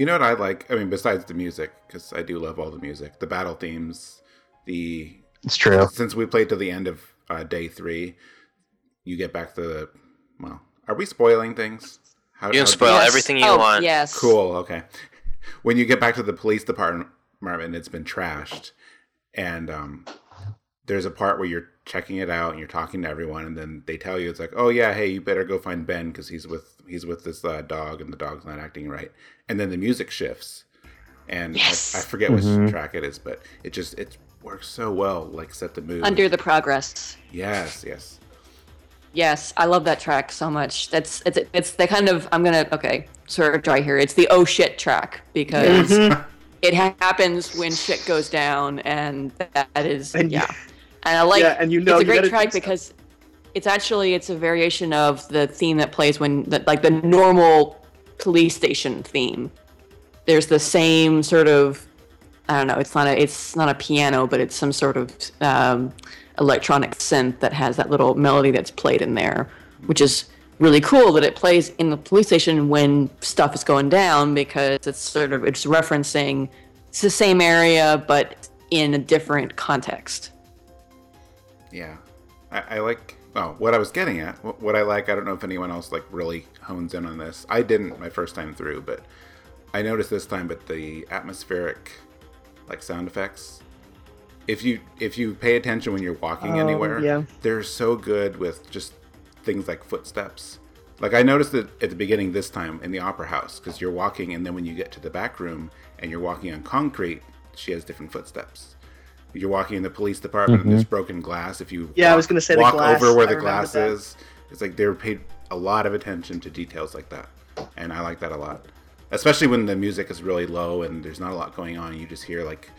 You know what I like? I mean, besides the music, because I do love all the music, the battle themes, the It's true. since we played to the end of uh, day three, you get back to the well. Are we spoiling things? How, You can how- spoil Yes. everything you oh, want. Yes. Cool. Okay. When you get back to the police department, Marvin, it's been trashed, and um, there's a part where you're checking it out and you're talking to everyone, and then they tell you it's like, oh yeah, hey, you better go find Ben because he's with he's with this uh, dog and the dog's not acting right, and then the music shifts, and Yes. I, I forget which Mhm. track it is, but it just it works so well, like set the mood. Under the progress. yes, yes, Yes, I love that track so much. That's it's it's the kind of I'm gonna okay sort of dry here. It's the oh shit track because Mhm. it ha- happens when shit goes down, and that is And- yeah. And I like yeah, and you know it's a great track stuff. because it's actually it's a variation of the theme that plays when the, like the normal police station theme. There's the same sort of I don't know. It's not a it's not a piano, but it's some sort of um, electronic synth that has that little melody that's played in there, which is really cool that it plays in the police station when stuff is going down because it's sort of it's referencing it's the same area but in a different context. Yeah. I, I like. Oh, what I was getting at, wh- what I like, I don't know if anyone else like really hones in on this. I didn't my first time through, but I noticed this time. But the atmospheric, like sound effects, if you if you pay attention when you're walking Oh, anywhere, yeah. they're so good with just things like footsteps. Like I noticed it at the beginning this time in the opera house because you're walking, and then when you get to the back room and you're walking on concrete, she has different footsteps. You're walking in the police department, and there's mm-hmm. broken glass. If you Yeah, I walk- was gonna say the walk glass. over where the glass that. is, it's like they were paid a lot of attention to details like that, and I like that a lot. Especially when the music is really low and there's not a lot going on, you just hear like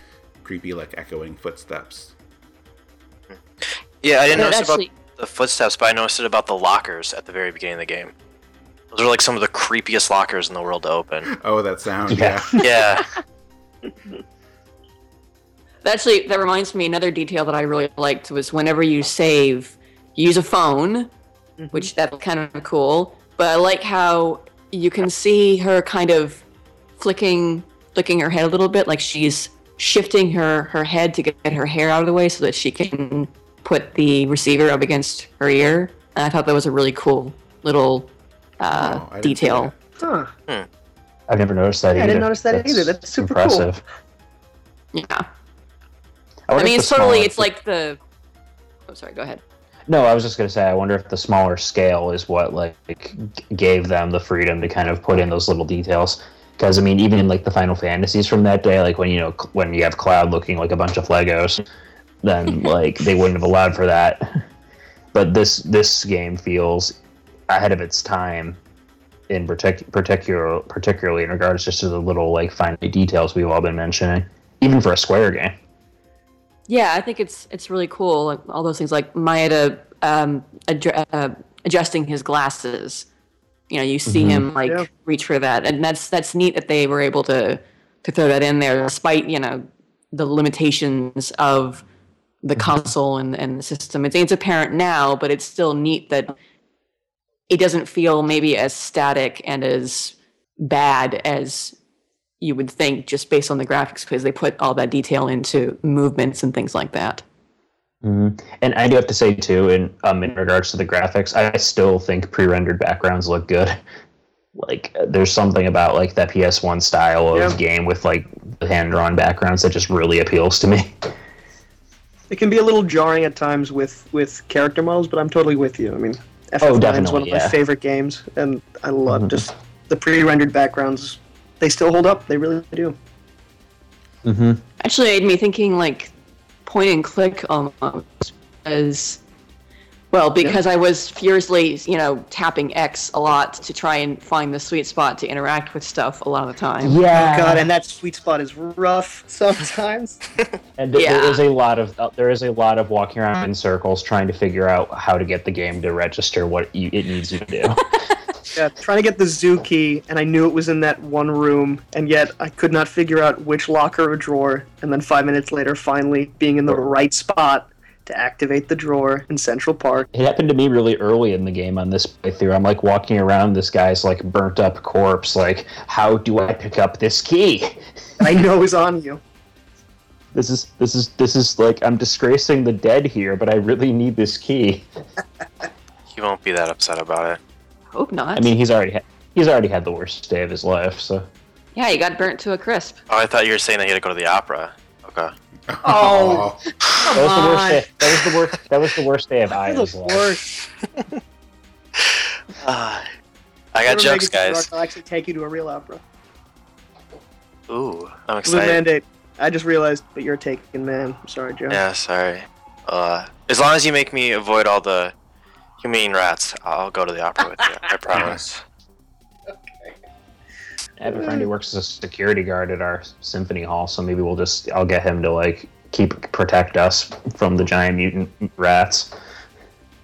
creepy, like echoing footsteps. Yeah, I didn't But notice actually- about the footsteps, but I noticed it about the lockers at the very beginning of the game. Those are like some of the creepiest lockers in the world to open. Oh, that sound, Yeah. yeah. Yeah, Actually, that reminds me another detail that I really liked was whenever you save, you use a phone, which that's kind of cool. But I like how you can see her kind of flicking, flicking her head a little bit, like she's shifting her her head to get her hair out of the way so that she can put the receiver up against her ear. And I thought that was a really cool little uh, Oh, I didn't see detail. Huh. I've never noticed that Yeah, I didn't notice that either. That's super cool. impressive. Yeah, I, I mean, it's totally it's like the. Oh, sorry. Go ahead. No, I was just gonna say. I wonder if the smaller scale is what like gave them the freedom to kind of put in those little details. Because I mean, even in like the Final Fantasies from that day, like when you know when you have Cloud looking like a bunch of Legos, then like they wouldn't have allowed for that. But this this game feels ahead of its time, in partic- particular particularly in regards just to the little like fine details we've all been mentioning, even for a Square game. Yeah, I think it's it's really cool. Like all those things, like Maeda um, adj- uh, adjusting his glasses. You know, you see Mhm. him like Yeah. reach for that, and that's that's neat that they were able to to throw that in there, despite you know the limitations of the console and, and the system. It's it's apparent now, but it's still neat that it doesn't feel maybe as static and as bad as you would think just based on the graphics because they put all that detail into movements and things like that. hmm And I do have to say too, in um, in regards to the graphics, I still think pre-rendered backgrounds look good. Like, uh, there's something about like that PS1 style of Yeah. game with like the hand-drawn backgrounds that just really appeals to me. It can be a little jarring at times with with character models, but I'm totally with you. I mean, FF9 is Oh, definitely, one of my favorite games, and I love Mhm. just the pre-rendered backgrounds. They still hold up. They really do. Mm-hmm. Actually, it made me thinking like point and click almost as well because I was furiously, you know, tapping X a lot to try and find the sweet spot to interact with stuff a lot of the time. Yeah. God, and that sweet spot is rough sometimes. And th- Yeah. is a lot of uh, there is a lot of walking around in circles trying to figure out how to get the game to register what you, it needs you to do. yeah, trying to get the zoo key, and I knew it was in that one room, and yet I could not figure out which locker or drawer. And then five minutes later, finally being in the right spot to activate the drawer in Central Park. It happened to me really early in the game on this playthrough. I'm like walking around this guy's like burnt up corpse. Like, how do I pick up this key? I know is on you. This is this is this is like I'm disgracing the dead here, but I really need this key. he won't be that upset about it. Hope not. I mean, he's already ha- he's already had the worst day of his life. So yeah, he got burnt to a crisp. Oh, I thought you were saying that he had to go to the opera. Okay. Oh. come That was the worst day. That was the worst. That was the worst day of You're Aya's the life. worst. Ah, I got Never jokes, make it to New guys. York, I'll actually take you to a real opera. Ooh, I'm excited. Blue excited. Mandate. I just realized, but you're a taken man. I'm sorry, Joe. Yeah, sorry. Uh, as long as you make me avoid all the humane rats, I'll go to the opera with you. I promise. I have a friend who works as a security guard at our symphony hall, so maybe we'll just I'll get him to like keep protect us from the giant mutant rats.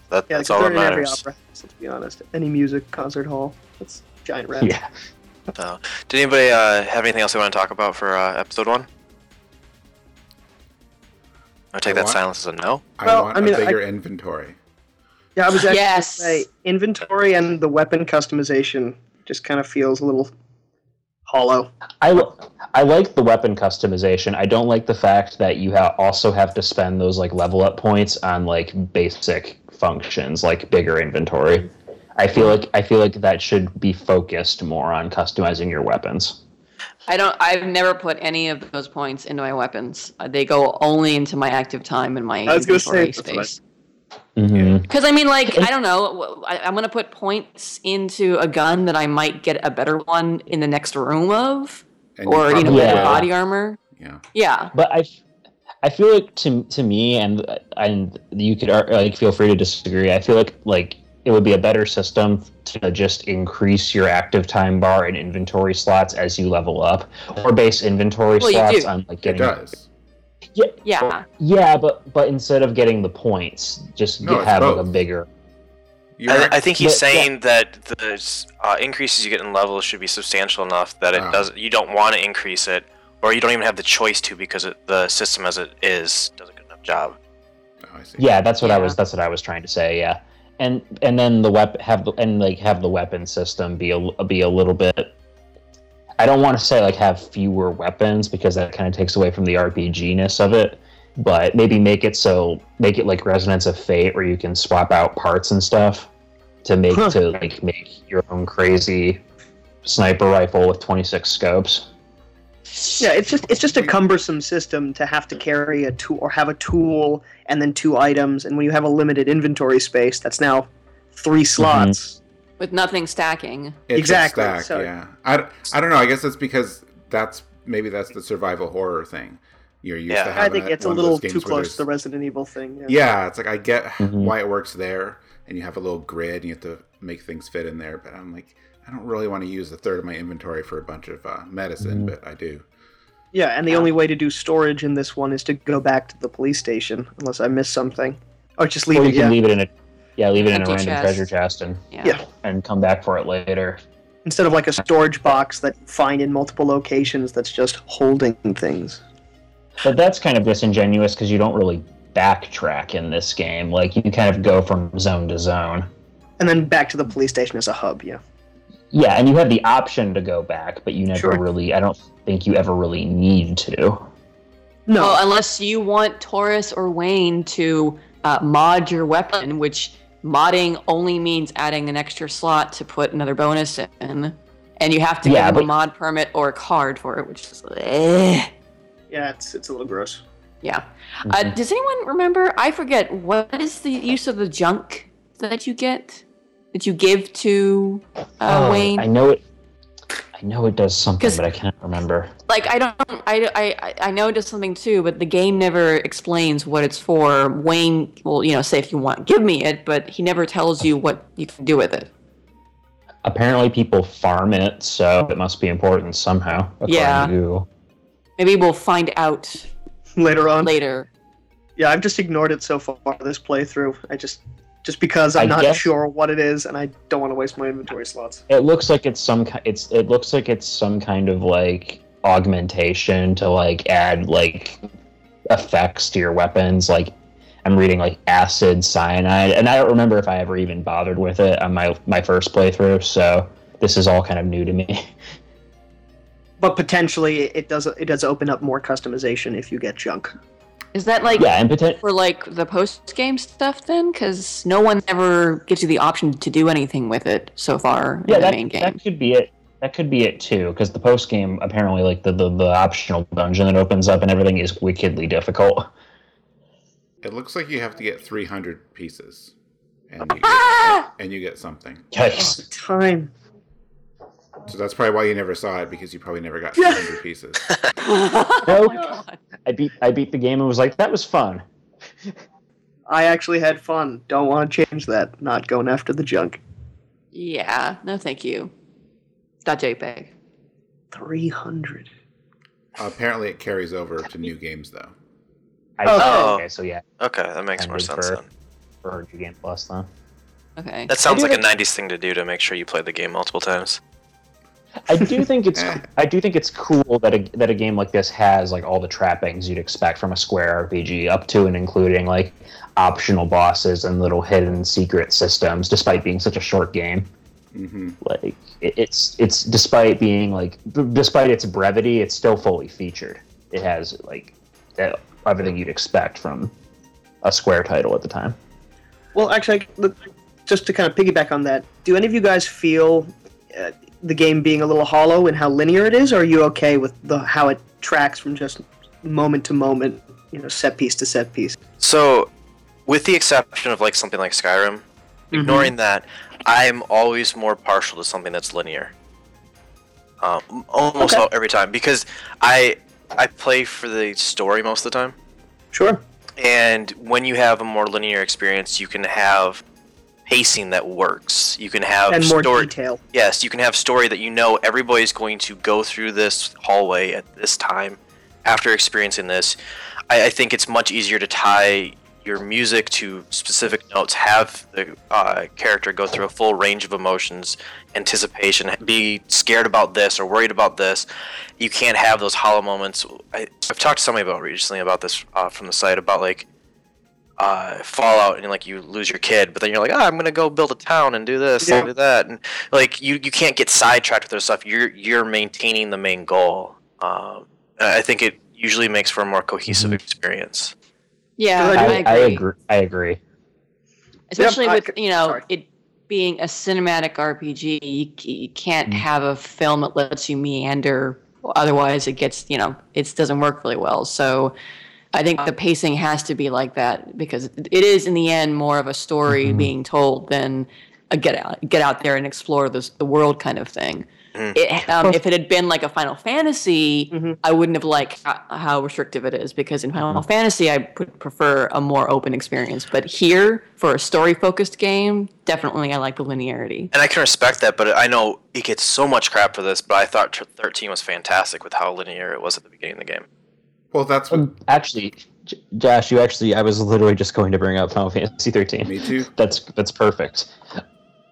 That, Yeah, that's 'cause all that in every matters. opera. house, Let's be honest. Any music, concert hall. That's giant rats. Yeah. So, did anybody uh, have anything else they want to talk about for uh, episode one? I take I that want- silence as a no. I Well, want I mean, a I- bigger inventory. Yeah, I was actually Yes. say inventory and the weapon customization just kind of feels a little hollow. I, I like the weapon customization. I don't like the fact that you ha- also have to spend those like level up points on like basic functions like bigger inventory. I feel like I feel like that should be focused more on customizing your weapons. I don't. I've never put any of those points into my weapons. Uh, They go only into my active time and my I was gonna say, inventory that's what I- space. Mm-hmm. Because I mean, like, I don't know. I, I'm gonna put points into a gun that I might get a better one in the next room of, And or you know, Yeah. better body armor. Yeah. Yeah. But I, I feel like to to me and and you could like feel free to disagree. I feel like like it would be a better system to just increase your active time bar and inventory slots as you level up, or base inventory Well, slots do. on like It getting. does. Yeah. Yeah, but but instead of getting the points, just No, get, it's have like, a bigger. I, I think he's But- yeah. saying that the uh, increases you get in levels should be substantial enough that it Ah. does. You don't want to increase it, or you don't even have the choice to because it, the system as it is does a good enough job. oh, Yeah, that's what I was. That's what I was trying to say. Yeah, and and then the weapon have the and like have the weapon system be a be a little bit. I don't want to say like have fewer weapons because that kind of takes away from the RPG ness of it. But maybe make it so make it like Resonance of Fate where you can swap out parts and stuff to make Huh. to like make your own crazy sniper rifle with twenty six scopes. Yeah, it's just it's just a cumbersome system to have to carry a tool or have a tool and then two items, and when you have a limited inventory space, that's now three mm-hmm. slots. With nothing stacking. It's Exactly, A stack, so- yeah. I, I don't know. I guess that's because that's maybe that's the survival horror thing. You're used Yeah. to I I think it's a little too close to the Resident Evil thing. Yeah, it's like I get Mhm. why it works there, and you have a little grid, and you have to make things fit in there. But I'm like, I don't really want to use a third of my inventory for a bunch of uh, medicine, Mhm. but I do. Yeah, and the Yeah. only way to do storage in this one is to go back to the police station, unless I miss something, or just leave or you it. can Yeah, leave it in a yeah, leave it in a random chest. treasure chest and Yeah. Yeah. and come back for it later. instead of like a storage box that you find in multiple locations that's just holding things. But that's kind of disingenuous because you don't really backtrack in this game. Like you kind of go from zone to zone. And then back to the police station as a hub. Yeah. Yeah, and you have the option to go back, but you never Sure. really. I don't think you ever really need to. No. Well, unless you want Torres or Wayne to uh, mod your weapon, which modding only means adding an extra slot to put another bonus in, and you have to Yeah, give them but- a mod permit or a card for it, which is eh. yeah, it's it's a little gross. yeah. Mm-hmm. Uh, does anyone remember? I forget what is the use of the junk that you get that you give to uh, Oh, Wayne? I know it. I know it does something, but I can't remember. Like I don't I, I I know it does something too, but the game never explains what it's for. Wayne will you know say if you want give me it, but he never tells you what you can do with it. Apparently, people farm it, so it must be important somehow. Yeah. to Maybe we'll find out Later on. later. Yeah, I've just ignored it so far this playthrough. I just just because I'm I not guess- sure what it is and I don't want to waste my inventory slots. It looks like it's some. ki- It's. It looks like it's some kind of like augmentation to like add like effects to your weapons. Like I'm reading like acid cyanide, and I don't remember if I ever even bothered with it on my my first playthrough. So this is all kind of new to me. But potentially it does it does open up more customization if you get junk. Is that like yeah, and poten- for like the post game stuff then? Because no one ever gives you the option to do anything with it so far yeah, in the that, main game. that could be it. That could be it too, because the post game apparently like the, the the optional dungeon that opens up and everything is wickedly difficult. It looks like you have to get 300 pieces, and you ah! get, and you get something. Yikes! Oh, time. So that's probably why you never saw it because you probably never got 300 pieces. Oh nope. I beat I beat the game and was like, that was fun. I actually had fun. Don't want to change that. Not going after the junk. Yeah, no, thank you. Dot JPEG. 300. Apparently, it carries over to new games though. I, Oh. Okay, so yeah, Okay, that makes more sense for- then. for New Game Plus then. Okay. That sounds do like a think- '90s thing to do to make sure you play the game multiple times. I do think it's Eh. I do think it's cool that a, that a game like this has like all the trappings you'd expect from a Square RPG, up to and including like optional bosses and little hidden secret systems, despite being such a short game. Hmm Like it, it's it's despite being like b- despite its brevity, it's still fully featured. It has like everything you'd expect from a Square title at the time. Well, actually, just to kind of piggyback on that, do any of you guys feel uh, the game being a little hollow and how linear it is, or are you okay with the how it tracks from just moment to moment, you know, set piece to set piece? So, with the exception of like something like Skyrim, ignoring that, I'm always more partial to something that's linear. Um, almost Okay. all- every time because I I play for the story most of the time, Sure. and when you have a more linear experience, you can have pacing that works. You can have And more story. detail. Yes, you can have story that you know everybody's going to go through this hallway at this time after experiencing this. I, I think it's much easier to tie your music to specific notes, have the uh, character go through a full range of emotions, anticipation, be scared about this or worried about this. You can't have those hollow moments. I, I've talked to somebody about recently about this uh, from the site about like uh, Fallout and like you lose your kid, but then you're like, oh, I'm gonna go build a town and do this Yeah. and do that, and like you you can't get sidetracked with their stuff. You're you're maintaining the main goal. Um, I think it usually makes for a more cohesive Mhm. experience. Yeah, Good I, agree. I agree. I agree. Especially Yep, with c- you know sorry. it being a cinematic RPG, you, you can't Mm. have a film that lets you meander. Otherwise, it gets you know it doesn't work really well. So, I think the pacing has to be like that because it is in the end more of a story Mhm. being told than a get out get out there and explore this the world kind of thing. Mhm. It, um, if it had been like a Final Fantasy, Mhm. I wouldn't have liked how, how restrictive it is because in Final Fantasy I would prefer a more open experience. But here, for a story focused game, definitely I like the linearity. And I can respect that, but I know it gets so much crap for this. But I thought 13 was fantastic with how linear it was at the beginning of the game. Well, that's what Um, actually, J- Josh, you actually, I was literally just going to bring up Final Fantasy 13. me too. That's that's perfect.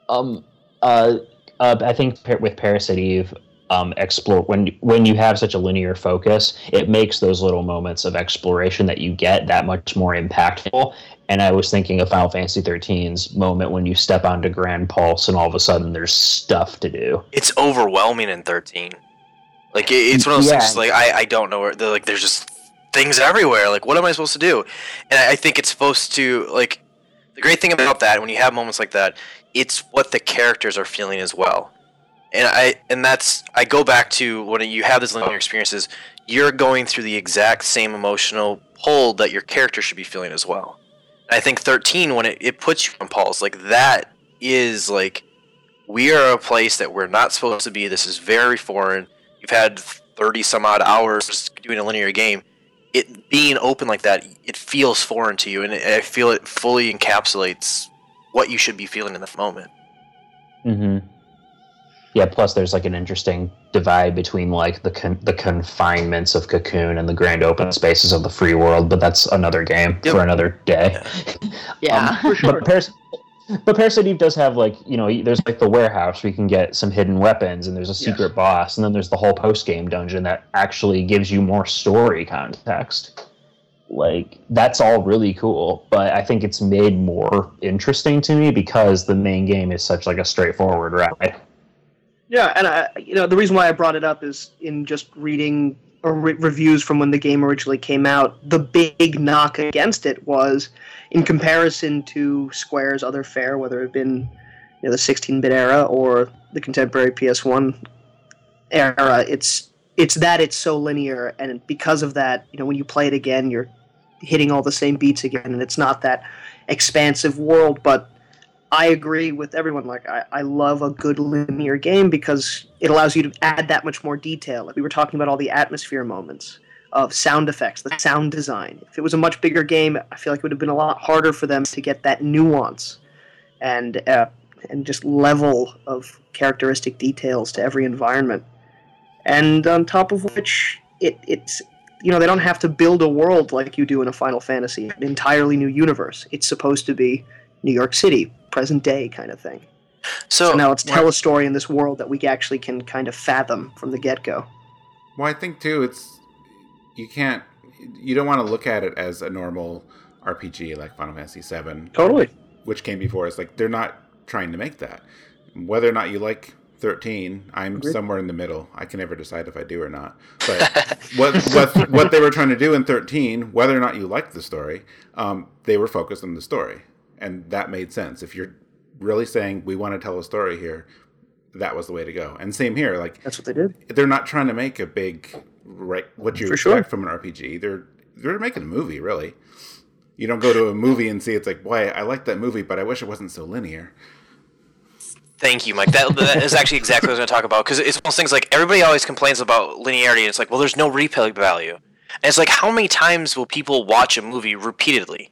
Um, uh, uh, I think with Parasite Eve, um, explore when when you have such a linear focus, it makes those little moments of exploration that you get that much more impactful. And I was thinking of Final Fantasy 13's moment when you step onto Gran Pulse and all of a sudden there's stuff to do. It's overwhelming in 13. Like it, it's one of those Yeah. things. Like I, I don't know where. Like there's just things everywhere. Like what am I supposed to do? And I, I think it's supposed to like. The great thing about that, when you have moments like that, it's what the characters are feeling as well. And I and that's I go back to when you have these linear experiences, you're going through the exact same emotional pull that your character should be feeling as well. And I think 13 when it, it puts you on pause like that is like we are a place that we're not supposed to be. This is very foreign. You've had 30 some odd hours doing a linear game. It being open like that, it feels foreign to you, and I feel it fully encapsulates what you should be feeling in that moment. Mm-hmm. Yeah. Plus, there's like an interesting divide between like the con- the confinements of Cocoon and the grand open spaces of the free world. But that's another game Yep. for another day. Yeah. Um, But, Paras- but Parasite Eve does have like you know there's like the warehouse where you can get some hidden weapons and there's a secret boss and then there's the whole post game dungeon that actually gives you more story context. Like that's all really cool, but I think it's made more interesting to me because the main game is such like a straightforward ride. Yeah, and I, you know, the reason why I brought it up is in just reading or re- reviews from when the game originally came out. The big knock against it was, in comparison to Square's other fare, whether it had been you know, the 16-bit era or the contemporary PS1 era, it's it's that it's so linear, and because of that, you know, when you play it again, you're hitting all the same beats again, and it's not that expansive world. But I agree with everyone. Like, I, I love a good linear game because it allows you to add that much more detail. Like we were talking about all the atmosphere moments of sound effects, the sound design. If it was a much bigger game, I feel like it would have been a lot harder for them to get that nuance and uh, and just level of characteristic details to every environment. And on top of which, it it's you know they don't have to build a world like you do in a Final Fantasy, an entirely new universe. It's supposed to be New York City, present day kind of thing. So, So now let's tell a story in this world that we actually can kind of fathom from the get go. Well, I think too, it's you can't, you don't want to look at it as a normal RPG like Final Fantasy VII, Totally. which came before. It's like they're not trying to make that. Whether or not you like 13, I'm Agreed. somewhere in the middle. I can never decide if I do or not. But what what what they were trying to do in 13, whether or not you like the story, um, they were focused on the story, and that made sense. If you're really saying we want to tell a story here, that was the way to go. And same here, like That's what they did. they're not trying to make a big right what you For expect sure. from an RPG. They're they're making a movie, really. You don't go to a movie and see it's like, boy, I like that movie, but I wish it wasn't so linear. Thank you, Mike. That, that is actually exactly what I was going to talk about because it's one of those things like everybody always complains about linearity. And it's like, well, there's no replay value. And it's like, how many times will people watch a movie repeatedly?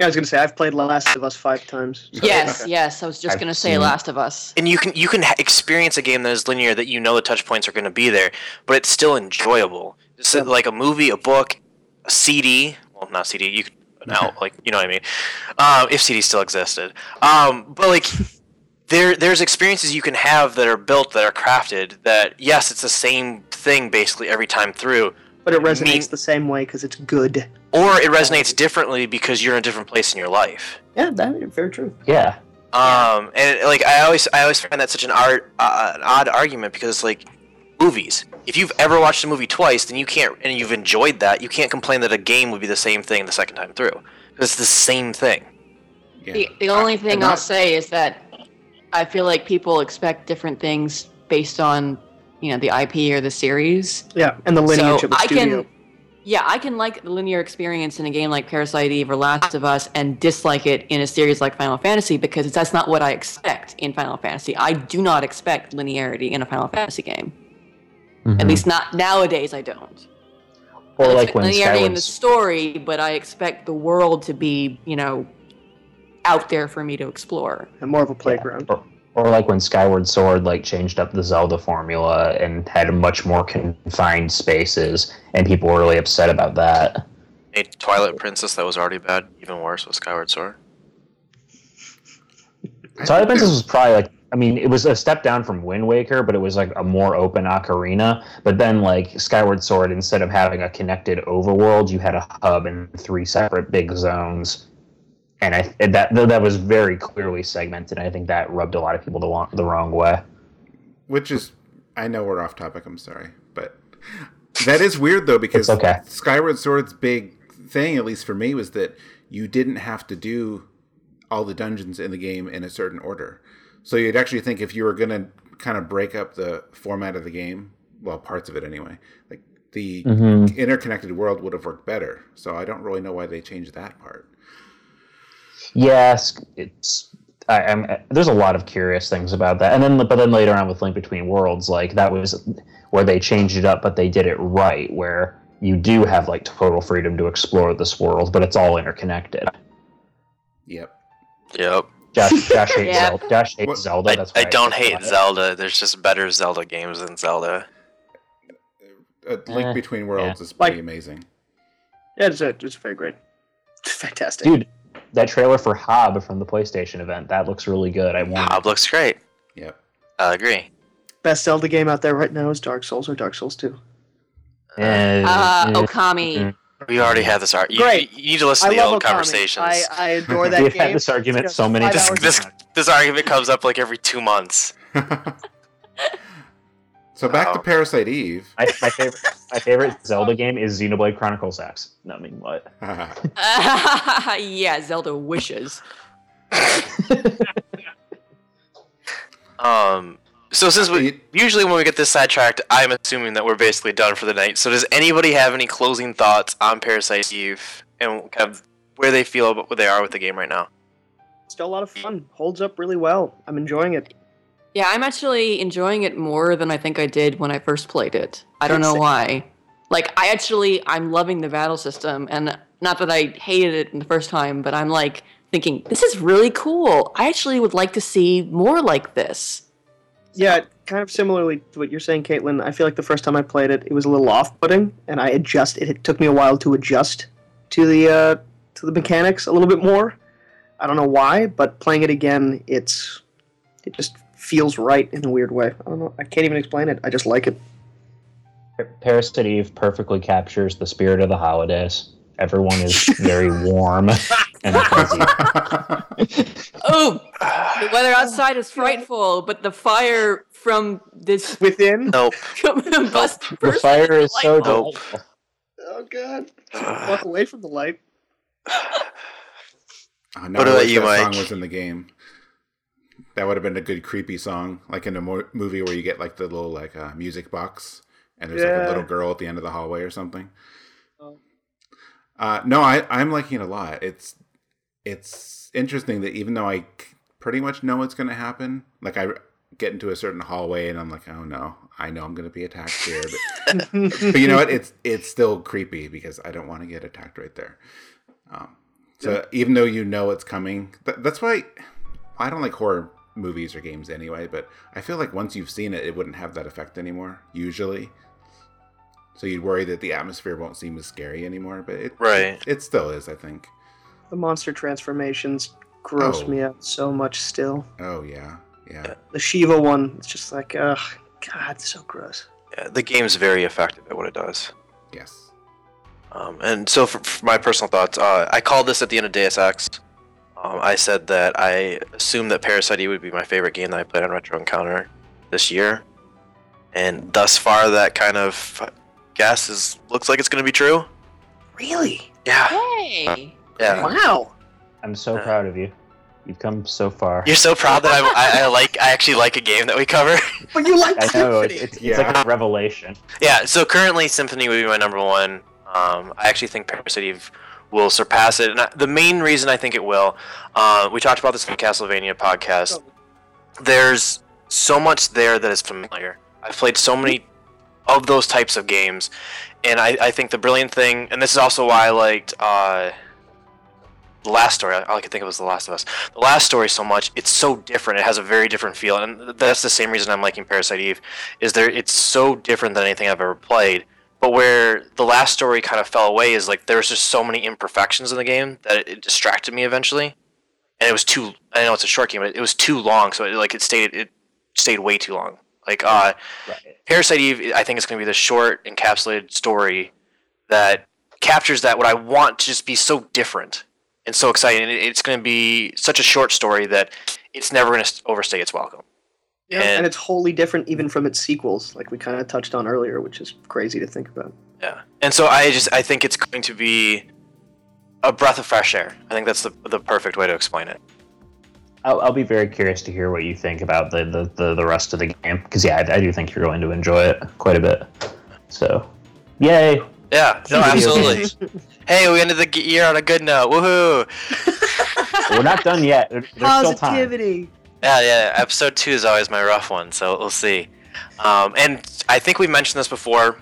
Yeah, I was gonna say I've played Last of Us five times. so- Yes, yes. I was just I've gonna say Last of Us. And you can you can experience a game that is linear that you know the touch points are going to be there, but it's still enjoyable. Just Yeah. like a movie, a book, a CD. Well, not CD. You could now like you know what I mean. Um, if CD still existed, um, but like there there's experiences you can have that are built that are crafted. That yes, it's the same thing basically every time through, But it resonates Mean- the same way because it's good. or it resonates differently because you're in a different place in your life. Yeah, that very true. Yeah. Um, and like I always, I always find that such an art, uh, an odd argument because like movies. If you've ever watched a movie twice, then you can't, and you've enjoyed that, you can't complain that a game would be the same thing the second time through It's the same thing. Yeah. The, the only thing not- I'll say is that I feel like people expect different things based on, you know, the IP or the series. Yeah, and the lineage so of the I studio. can, yeah, I can like the linear experience in a game like Parasite Eve or Last of Us and dislike it in a series like Final Fantasy because that's not what I expect in Final Fantasy. I do not expect linearity in a Final Fantasy game. At Mhm. least not nowadays. I don't. or I like when linearity in the story, but I expect the world to be, you know, out there for me to explore. and more of a playground. or, or like when Skyward Sword like changed up the Zelda formula and had much more confined spaces, and people were really upset about that. A Twilight Princess that was already bad, even worse with Skyward Sword. Twilight Princess was probably like I mean it was a step down from Wind Waker, but it was like a more open ocarina. But then like Skyward Sword, instead of having a connected overworld, you had a hub and three separate big zones. And I and that that was very clearly segmented. I think that rubbed a lot of people the, the wrong way. Which is, I know we're off topic. I'm sorry, but that is weird though because It's okay. Skyward Sword's big thing, at least for me, was that you didn't have to do all the dungeons in the game in a certain order. So you'd actually think if you were going to kind of break up the format of the game, well, parts of it anyway, like the Mhm. interconnected world would have worked better. So I don't really know why they changed that part. Yes, it's. I, I'm, there's a lot of curious things about that, and then but then later on with Link Between Worlds, like that was where they changed it up, but they did it right, where you do have like total freedom to explore this world, but it's all interconnected. Yep. Yep. Josh, Josh hates Yeah. Zelda. Josh hates What- Zelda. I, That's I why don't hate that. Zelda. There's just better Zelda games than Zelda. A Link Eh, Between Worlds is Like- pretty amazing. Yeah, it's, it's very great. It's fantastic. Dude, that trailer for Hob from the PlayStation event that looks really good. I want. Hob looks great. Yep. I agree. Best Zelda game out there right now is Dark Souls or Dark Souls 2. Eh, Uh, eh. Okami. We already had this argument. You, Great. you need to listen to I the old Okami. conversations. I, I adore that We've game. had this argument so many five this, this, this argument comes up like every two months. so back to Oh. Parasite Eve. My, my favorite, my favorite Zelda game is Xenoblade Chronicles X. No, I mean what? yeah, Zelda wishes. Um, So since we usually when we get this sidetracked, I'm assuming that we're basically done for the night. So does anybody have any closing thoughts on Parasite Eve and kind of where they feel about where they are with the game right now? Still a lot of fun. Holds up really well. I'm enjoying it. Yeah, I'm actually enjoying it more than I think I did when I first played it. I don't know why. Like, I actually, I'm loving the battle system, and not that I hated it in the first time, but I'm like thinking, this is really cool. I actually would like to see more like this. Yeah, kind of similarly to what you're saying, Caitlin. I feel like the first time I played it, it was a little off-putting, and I adjust. It, it took me a while to adjust to the uh, to the mechanics a little bit more. I don't know why, but playing it again, it's it just feels right in a weird way. I don't know. I can't even explain it. I just like it. Parasite Eve perfectly captures the spirit of the holidays. Everyone is very warm and fuzzy. Oh, the weather outside is frightful, but the fire from this Within. Nope. bust The fire is so delightful. delightful. Oh God! Walk away from the light. Oh, now What I about you, that Mike? song was in the game. That would have been a good creepy song, like in a mo- movie where you get like the little like uh, music box, and there's like a little girl at the end of the hallway or something. Oh. Uh, no, I I'm liking it a lot. It's it's interesting that even though I pretty much know what's going to happen, like I get into a certain hallway and I'm like, oh no, I know I'm going to be attacked here, but but you know what? It's it's still creepy because I don't want to get attacked right there. Um, so even though you know it's coming, th- that's why I don't like horror movies or games anyway. But I feel like once you've seen it, it wouldn't have that effect anymore. Usually, so you'd worry that the atmosphere won't seem as scary anymore. But it Right. it, it still is, I think. the monster transformations gross Oh. me out so much. Still, Oh yeah, yeah. the Shiva one. It's just like, ugh, God, it's so gross. Yeah, the game's very effective at what it does. Yes. Um, and so, for, for my personal thoughts, uh, I called this at the end of Deus Ex. Um, I said that I assumed that Parasite Eve would be my favorite game that I played on Retro Encounter this year, and thus far, that kind of guess is looks like it's going to be true. Really? Yeah, Hey. yeah. Wow. I'm so Yeah. proud of you. You've come so far. You're so proud that I'm, I, I like I actually like a game that we cover. But you like I know Symphony. it's, it's, it's Yeah. like a revelation. yeah. So currently, Symphony would be my number one. Um, I actually think Parasite Eve will surpass it, and I, the main reason I think it will, uh, we talked about this in the Castlevania podcast. there's so much there that is familiar. I've played so many of those types of games, and I, I think the brilliant thing, and this is also why I liked uh, the last story. All I could think of was The Last of Us. The last story so much. It's so different. It has a very different feel, and that's the same reason I'm liking Parasite Eve. Is there? It's so different than anything I've ever played. But where the last story kind of fell away is like there was just so many imperfections in the game that it, distracted me eventually and it was too. I know it's a short game, but it was too long. So it, like it stayed it stayed way too long. Like uh, Right. Parasite Eve, I think it's going to be the short encapsulated story that captures that what I want to just be so different and so exciting. It's going to be such a short story that it's never going to overstay its welcome. Yeah, And- and it's wholly different even from its sequels, like we kind of touched on earlier, which is crazy to think about. Yeah, and so I just I think it's going to be a breath of fresh air. I think that's the the perfect way to explain it. I'll, I'll be very curious to hear what you think about the, the, the, the rest of the game. Because, yeah, I, I do think you're going to enjoy it quite a bit. So, yay. Yeah, no, absolutely. hey, we ended the year on a good note. Woohoo! We're not done yet. There- There's still time. Yeah, yeah. Episode two is always my rough one, so we'll see. Um, and I think we mentioned this before.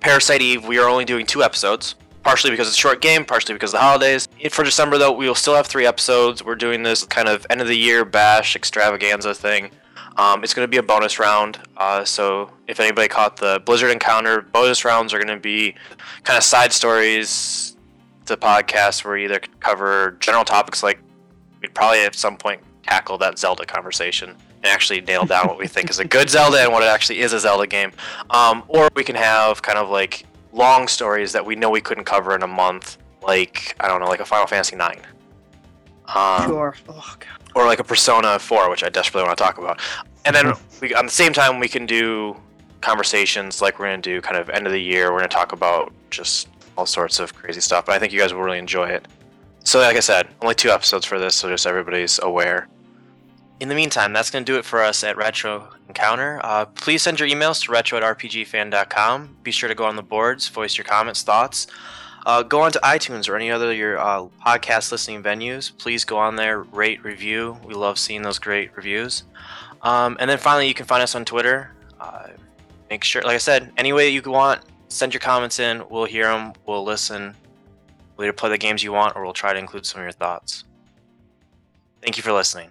Parasite Eve, we are only doing two episodes, partially because it's a short game, partially because of the holidays. For December, though, we will still have three episodes. We're doing this kind of end of the year bash extravaganza thing. Um, it's going to be a bonus round, uh, so if anybody caught the Blizzard encounter, bonus rounds are going to be kind of side stories to podcasts where we either cover general topics like we'd probably at some point tackle that Zelda conversation and actually nail down what we think is a good Zelda and what it actually is a Zelda game. Um, or we can have kind of like long stories that we know we couldn't cover in a month, like I don't know, like a Final Fantasy IX. Um, Sure. Oh god. or like a Persona 4, which I desperately want to talk about. And then we, on the same time, we can do conversations like we're going to do kind of end of the year. We're going to talk about just all sorts of crazy stuff. But I think you guys will really enjoy it. So, like I said, only two episodes for this, so just everybody's aware. In the meantime, that's going to do it for us at Retro Encounter. Uh, please send your emails to retro at rpgfan.com. Be sure to go on the boards, voice your comments, thoughts. Uh, go on to iTunes or any other your uh, podcast listening venues. Please go on there, rate, review. We love seeing those great reviews. Um, and then finally, you can find us on Twitter. Uh, make sure, like I said, any way that you want, send your comments in. We'll hear them. We'll listen. We'll either play the games you want or we'll try to include some of your thoughts. Thank you for listening.